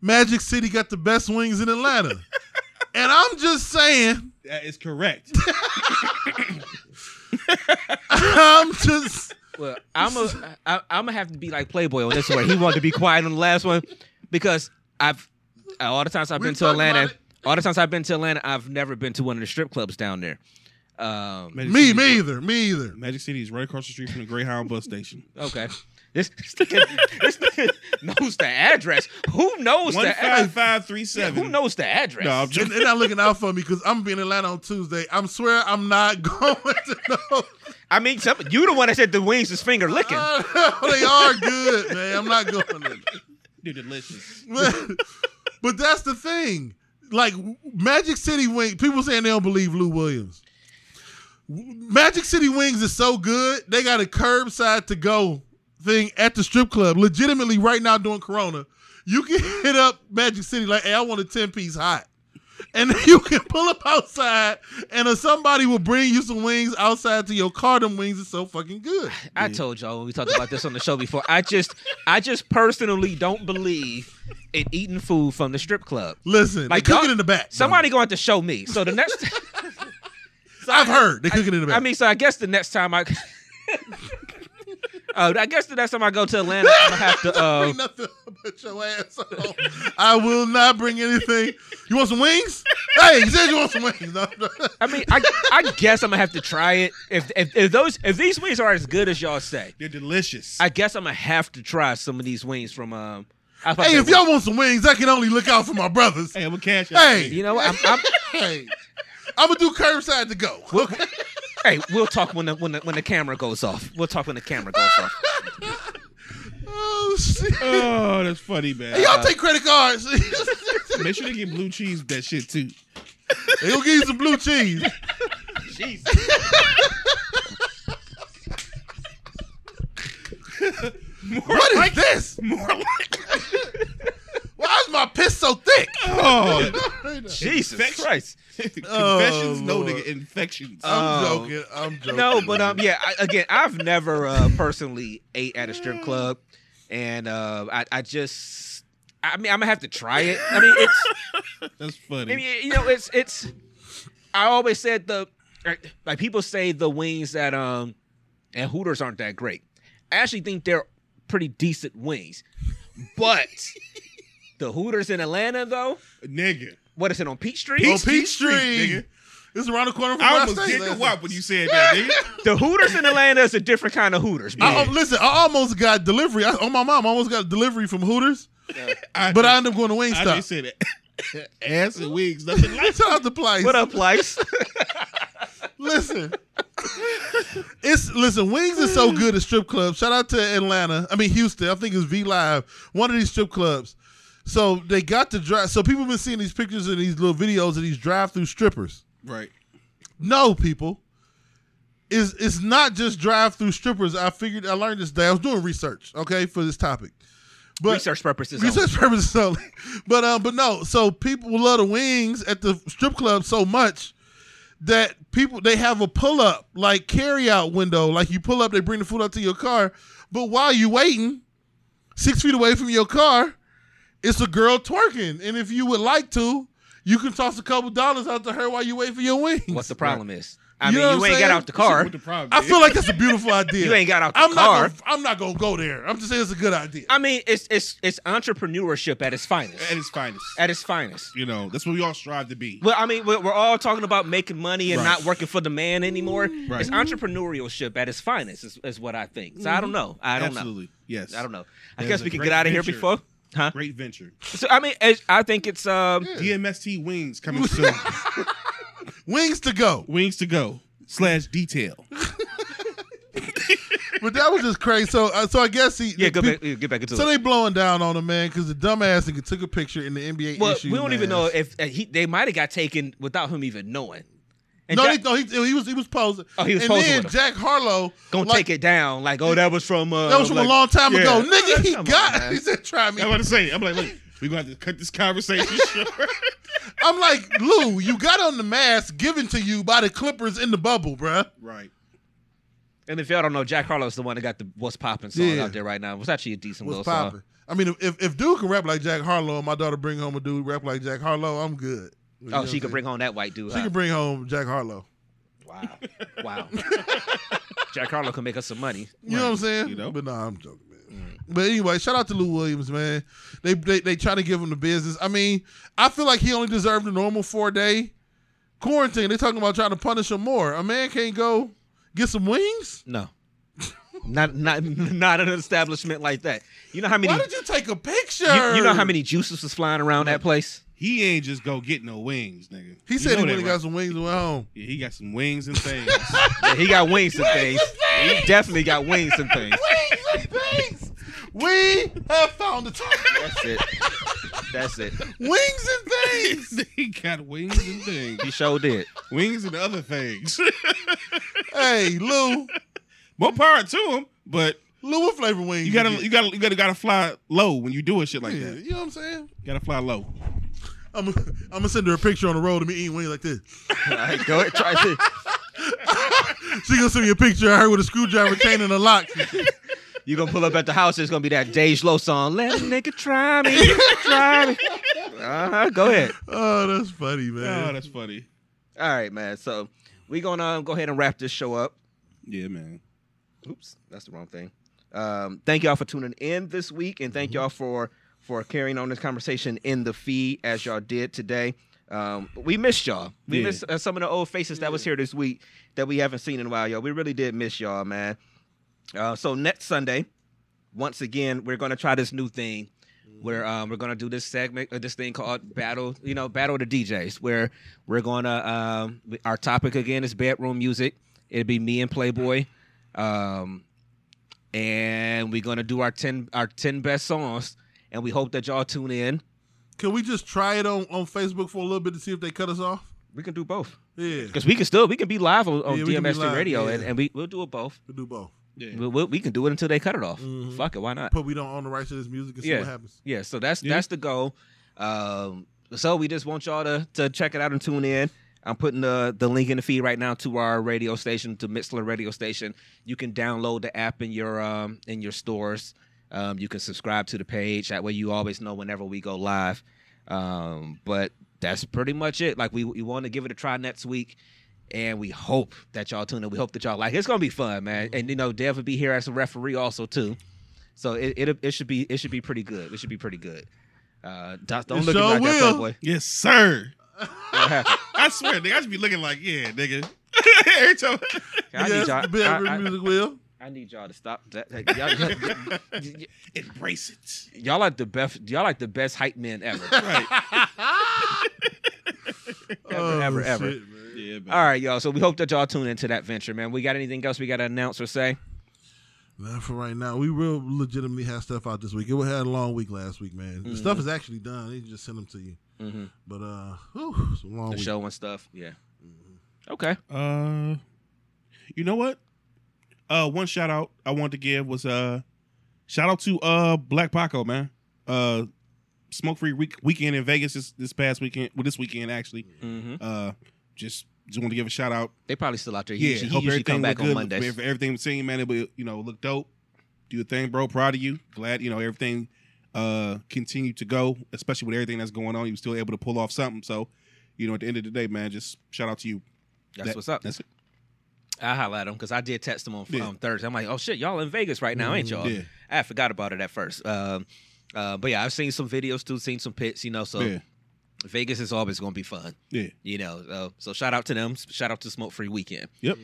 Magic City got the best wings in Atlanta. (laughs) and I'm just saying, That is correct. (laughs) I'm just Well, I'm a, I, I'm gonna have to be like Playboy on this one. He wanted to be quiet on the last one because I've all the times I've We been to Atlanta. it. All the times I've been to Atlanta, I've never been to one of the strip clubs down there. Um, me, City- me either, me either. Magic City is right across the street from the Greyhound bus station. okay, this this nigga, this nigga knows the address. Who knows One the five address? five three seven. Who knows the address? No, I'm And they're not looking out for me because I'm being in Atlanta on Tuesday. I'm swear I'm not (laughs) going to know. I mean, some, you the one that said the wings is finger licking. (laughs) Oh, they are good, man. I'm not going to. They're delicious. (laughs) but that's the thing. Like Magic City Wings, people saying they don't believe Lou Williams. Magic City Wings is so good, they got a curbside to go thing at the strip club. Legitimately, right now during Corona, you can (laughs) hit up Magic City like, "Hey, I want a ten piece hot," and then you can pull up outside, and uh, somebody will bring you some wings outside to your car. Them wings are so fucking good. I told y'all when we talked about this on the show before. I just, I just personally don't believe in eating food from the strip club. Listen, Like, they cook it in the back. Somebody going to show me. So the next, So (laughs) I've I- heard they cook it in the back. I mean, so I guess the next time I, (laughs) uh, I guess the next time I go to Atlanta, I'm gonna have to. (laughs) Uh, bring nothing but your ass home. I will not bring anything. You want some wings? Hey, you said you want some wings. No, no. I mean, I, I guess I'm gonna have to try it. If, if if those if these wings are as good as y'all say, They're delicious. I guess I'm gonna have to try some of these wings from. Um, I was about to Hey, say if y'all want some wings, I can only look out for my brothers. hey, I'm a cash. Hey, You know what? I'm, I'm, hey, I'm gonna do curbside to go. Okay. Hey, we'll talk when the when the when the camera goes off. We'll talk when the camera goes off. Oh shit. Oh, that's funny, man. Hey, y'all take credit cards. (laughs) Make sure they get blue cheese that shit too. they gonna give you some blue cheese. Jesus. What is this? More like (laughs) Why is my piss so thick? (laughs) oh, (laughs) Jesus Infection. Christ. (laughs) confessions, no nigga, infections. I'm Oh. joking. I'm joking. No, but um, yeah. I, again, I've never uh, personally ate at a strip club, and uh, I, I just, I mean, I'm gonna have to try it. I mean, it's, that's funny. I mean, you know, it's, it's. I always said the, like people say the wings at um, and Hooters aren't that great. I actually think they're pretty decent wings, but the Hooters in Atlanta though, nigga. what is it on Peachtree? Oh, Peach- Peachtree. nigga. It's around the corner from I my almost state. did the whop when you said that, (laughs) nigga. The Hooters in Atlanta is a different kind of Hooters. I, man. oh, listen, I almost got delivery. I, on my mom, I almost got delivery from Hooters, I, but I ended up going to I Wingstop. just said that. (laughs) Ass and wigs, nothing like Shout out to Place. What up, Lice? (laughs) Listen, it's listen. Wings is so good at strip clubs. Shout out to Atlanta. I mean Houston. I think it's V Live. One of these strip clubs. So they got the drive. So people been seeing these pictures and these little videos of these drive-through strippers. Right. No, people. Is it's not just drive-through strippers. I figured I learned this day. I was doing research, okay, for this topic. But Research purposes. only. research purposes only. (laughs) But um, but no. So people love the wings at the strip club so much that people they have a pull up like carry out window. Like you pull up, they bring the food up to your car. But while you waiting, six feet away from your car, it's a girl twerking. And if you would like to, you can toss a couple dollars out to her while you wait for your wings. What the problem is? I You mean, you ain't I'm got out the car. What the problem? I feel like that's a beautiful (laughs) idea. You ain't got out the I'm car. not. Gonna, I'm not gonna go there. I'm just saying it's a good idea. I mean, it's it's it's entrepreneurship at its finest. at its finest. At its finest. You know, that's what we all strive to be. Well, I mean, we're, we're all talking about making money and Right. not working for the man anymore. Right. It's entrepreneurship at its finest, is, is what I think. So I mm-hmm. don't know. I don't know. Absolutely. Yes. I don't know. I There's guess we can get out of here venture. before, huh? Great venture. So I mean, it's- I think it's um. DMST wings coming (laughs) soon. Wings to go. wings to go slash detail. (laughs) But that was just crazy. So, uh, so I guess he. Yeah, the go peop- back. Get back into So it. they blowing down on him, man, because the dumbass nigga took a picture in the NBA Well, issue. we don't even know if uh, he. They might have got taken without him even knowing. And no, Jack- he, no, he, he was he was posing. Oh, he was and posing then with. Jack Harlow gonna like, take it down. Like, oh, that was from. Uh, That was from like- a long time Yeah. ago, nigga. He Come got. man. (laughs) he said, "Try me." I'm about to say, I'm like, look, we're gonna have to cut this conversation (laughs) short. I'm like, Lou, you got on the mask given to you by the Clippers in the bubble, bruh. right. And if y'all don't know, Jack Harlow's the one that got the "What's Poppin" song Yeah. out there right now. It was actually a decent What's little song. I mean, if if dude can rap like Jack Harlow, and my daughter bring home a dude rap like Jack Harlow, I'm good. You know Oh, she I'm could bring home that white dude. She huh? can bring home Jack Harlow. Wow, wow. (laughs) Jack Harlow can make us some money. You know what I'm saying? You know? But no, I'm joking, man. Mm. But anyway, shout out to Lou Williams, man. They they they try to give him the business. I mean, I feel like he only deserved a normal four day quarantine. They're talking about trying to punish him more. A man can't go get some wings. No, not not not an establishment like that. You know how many? Why did you take a picture? you, you know how many juices was flying around that place? He ain't just go get no wings, nigga. He You said he know went and right? got some wings and went home. Yeah, he got some wings and things. (laughs) Yeah, he got wings and things. He definitely got wings and things. Wings and things. We have found the time. That's it. That's it. Wings and things. (laughs) he got wings and things. He sure did. Wings and other things. hey, Lou. More power to him, but Lou, what flavor wings? you gotta get? you gotta you gotta gotta fly low when you doing shit like Yeah, that. you know what I'm saying? You gotta fly low. I'm I'm gonna send her a picture on the road of me eating wings like this. (laughs) All right, go ahead, try to. (laughs) She gonna send me a picture of her with a screwdriver chain and a lock. (laughs) You gonna pull up at the house? It's gonna be that Dej Loaf song. Let a nigga try me, try me. Uh huh. Go ahead. Oh, that's funny, man. Oh, that's funny. All right, man. So we gonna um, go ahead and wrap this show up. Yeah, man. Oops, that's the wrong thing. Um, thank y'all for tuning in this week, and thank y'all for for carrying on this conversation in the feed as y'all did today. Um, we missed y'all. We Yeah. missed uh, some of the old faces that was here this week that we haven't seen in a while, y'all. We really did miss y'all, man. Uh, so next Sunday, once again, we're gonna try this new thing. where um, we're gonna do this segment, uh, this thing called battle, you know, battle of the DJs, where we're gonna um, our topic again is bedroom music. It'll be me and Playboy, um, and we're gonna do our ten our ten best songs, and we hope that y'all tune in. Can we just try it on, on Facebook for a little bit to see if they cut us off? We can do both Yeah, because we can still we can be live on, on Yeah, we DMS live, Radio, yeah. and, and we we'll do it both. we'll do both. Yeah. We, we, we can do it until they cut it off. Mhm. Fuck it, why not? But we don't own the rights to this music and see Yeah. what happens. Yeah, so that's Yeah. that's the goal. Um, so we just want y'all to to check it out and tune in. I'm putting the the link in the feed right now to our radio station, to Mixlr radio station. You can download the app in your um in your stores. Um, you can subscribe to the page. That way, you always know whenever we go live. Um, but that's pretty much it. Like we we want to give it a try next week. And we hope that y'all tune in. We hope that y'all like. it. It's gonna be fun, man. And you know, Dev will be here as a referee also too. So it it, it should be it should be pretty good. It should be pretty good. Uh, don't look at sure like that. Playboy. Yes, sir. What (laughs) happened? I swear, nigga, I should be looking like, yeah, nigga. (laughs) Every time. I need y'all. the bedroom I, I- music will. I need y'all to stop that. that- y'all, y'all, Embrace it. y'all like the best. Y'all like the best hype men ever. (laughs) Right. Ever, ever, oh, ever. Oh, shit, man. Yeah. All right, y'all. So we hope that y'all tune into that venture, man. We got anything else we got to announce or say? Not for right now. We real legitimately have stuff out this week. It had a long week last week, man. The mm-hmm. stuff is actually done. They just send them to you. Mm-hmm. But uh, whew, it's a long The week. show and stuff. Yeah. Okay. Uh, you know what? Uh, one shout out I wanted to give was uh, shout out to uh Black Paco, man. Uh, smoke free week weekend in Vegas this, this past weekend. Well, this weekend actually. Mm-hmm. Uh, just just want to give a shout out. They probably still out there. He Yeah, usually, he hope usually come everything back look on good. Mondays. If everything was seen, man, it would you know look dope. Do your thing, bro. Proud of you. Glad you know everything uh continued to go, especially with everything that's going on. You were still able to pull off something. So, you know, at the end of the day, man, just shout out to you. That's That- what's up. That's it. I highlight him because I did text him on Yeah. um, Thursday. I'm like, oh shit, y'all in Vegas right now, ain't y'all? Yeah. I forgot about it at first. Um, uh, but yeah, I've seen some videos too, seen some pits, you know. So yeah. Vegas is always going to be fun, Yeah. you know. Uh, so shout out to them. Shout out to Smoke Free Weekend. Yep.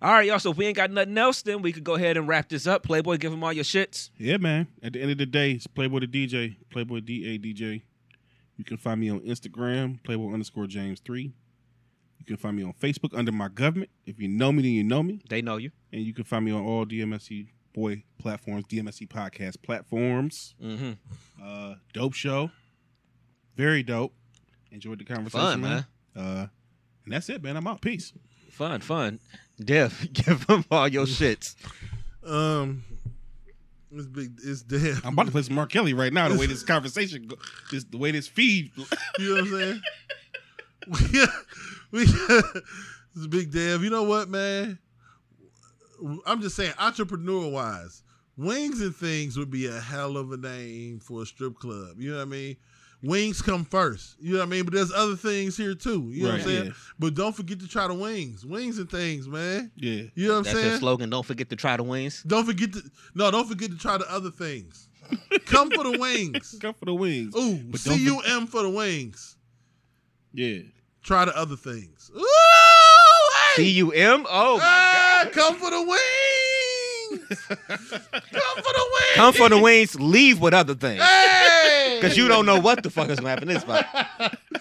All right, y'all. So if we ain't got nothing else, then we could go ahead and wrap this up. Playboy, give them all your shits. Yeah, man. At the end of the day, it's Playboy the DJ, Playboy D A DJ. You can find me on Instagram, Playboy underscore James three. You can find me on Facebook under my government. If you know me, then you know me. They know you. And you can find me on all DMST boy platforms, DMST podcast platforms. Mm-hmm. Uh, dope show, very dope. Enjoyed the conversation, Fun, man. Uh, and that's it, man. I'm out. Peace. Fun, fun. Dev, (laughs) give them all your shits. Um, it's big. It's damn. I'm about to play some R. Kelly right now. The way this (laughs) conversation, go, this the way this feed. You know what I'm saying? (laughs) we, we, this is big Dev. You know what, man? I'm just saying, entrepreneur wise, Wings and Things would be a hell of a name for a strip club. You know what I mean? Wings come first. You know what I mean? But there's other things here too. You know what I'm saying? yeah. But don't forget to try the wings. Wings and things, man. Yeah. You know what I'm saying? That's your saying? slogan. Don't forget to try the wings. Don't forget to no, don't forget to try the other things. Come for the wings. (laughs) Come for the wings. Ooh, But C U M for the wings. Yeah. Try the other things. Ooh, C hey! U M. Oh my Ah, god. come for the wings. (laughs) come for the wings. Come for the wings. Leave with other things. Hey! (laughs) Because you don't know what the fuck is gonna happen in this spot.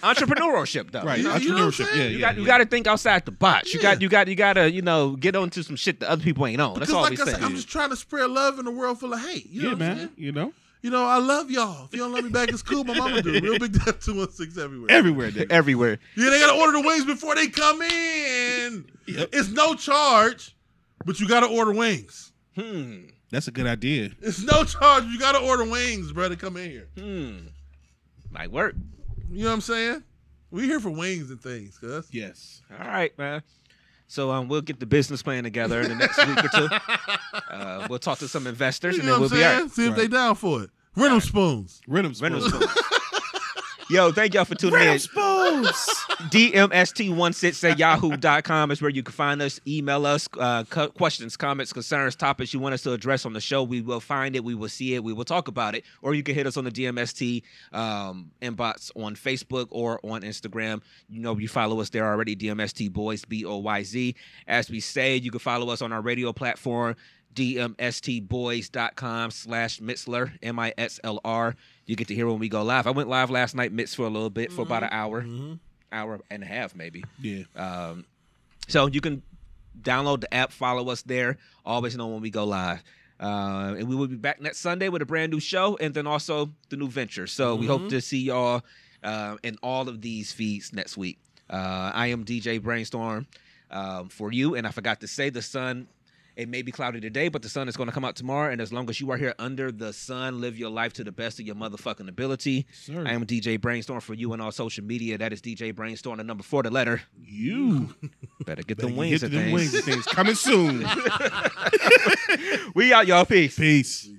Entrepreneurship, though. Right. You know- you know what Entrepreneurship. yeah. You yeah, got yeah. you got to think outside the box. You Yeah. got you got you got to you know get onto some shit that other people ain't on. That's Because all like we I said. I'm just trying to spread love in a world full of hate. You know yeah, what I'm man. saying? You know, You know, I love y'all. If you don't love me back, it's cool. My mama do. Real big death (laughs) 216 everywhere. everywhere. Nigga. Everywhere. Yeah, they gotta order the wings before they come in. Yep. It's no charge, but you gotta order wings. Hmm. That's a good idea. It's no charge. You gotta order wings, brother. Come in here. Hmm. Might work. You know what I'm saying? We here for wings and things, cuz. Yes. All right, man. So um, we'll get the business plan together in the next week or two. (laughs) Uh, we'll talk to some investors, You and know then what we'll I'm be all saying? right. See if they Right. down for it. Rhythm spoons. Rhythm Random spoons. spoons. Yo, thank y'all for tuning Rhythm in. spoons. (laughs) DMST16 at yahoo.com is where you can find us. Email us uh, co- questions, comments, concerns, topics you want us to address on the show. We will find it. We will see it. We will talk about it. Or you can hit us on the DMST um, inbox on Facebook or on Instagram. You know, you follow us there already, DMST Boys, B O Y Z. As we say, you can follow us on our radio platform. dmstboys.com slash Mixlr, M-I-S-L-R. You get to hear when we go live. I went live last night, Mitz, for a little bit, for about an hour, hour and a half maybe. Yeah. Um, so you can download the app, follow us there. Always know when we go live. Uh, and we will be back next Sunday with a brand new show and then also the new venture. So we hope to see y'all uh, in all of these feeds next week. Uh, I am DJ Brainstorm um, for you. And I forgot to say the sun, it may be cloudy today, but the sun is going to come out tomorrow. And as long as you are here under the sun, live your life to the best of your motherfucking ability. Sir. I am DJ Brainstorm for you on all social media. That is DJ Brainstorm, the number four, the letter. You (laughs) Better get the wings them things. wings things coming soon. (laughs) We out, y'all. Peace. Peace.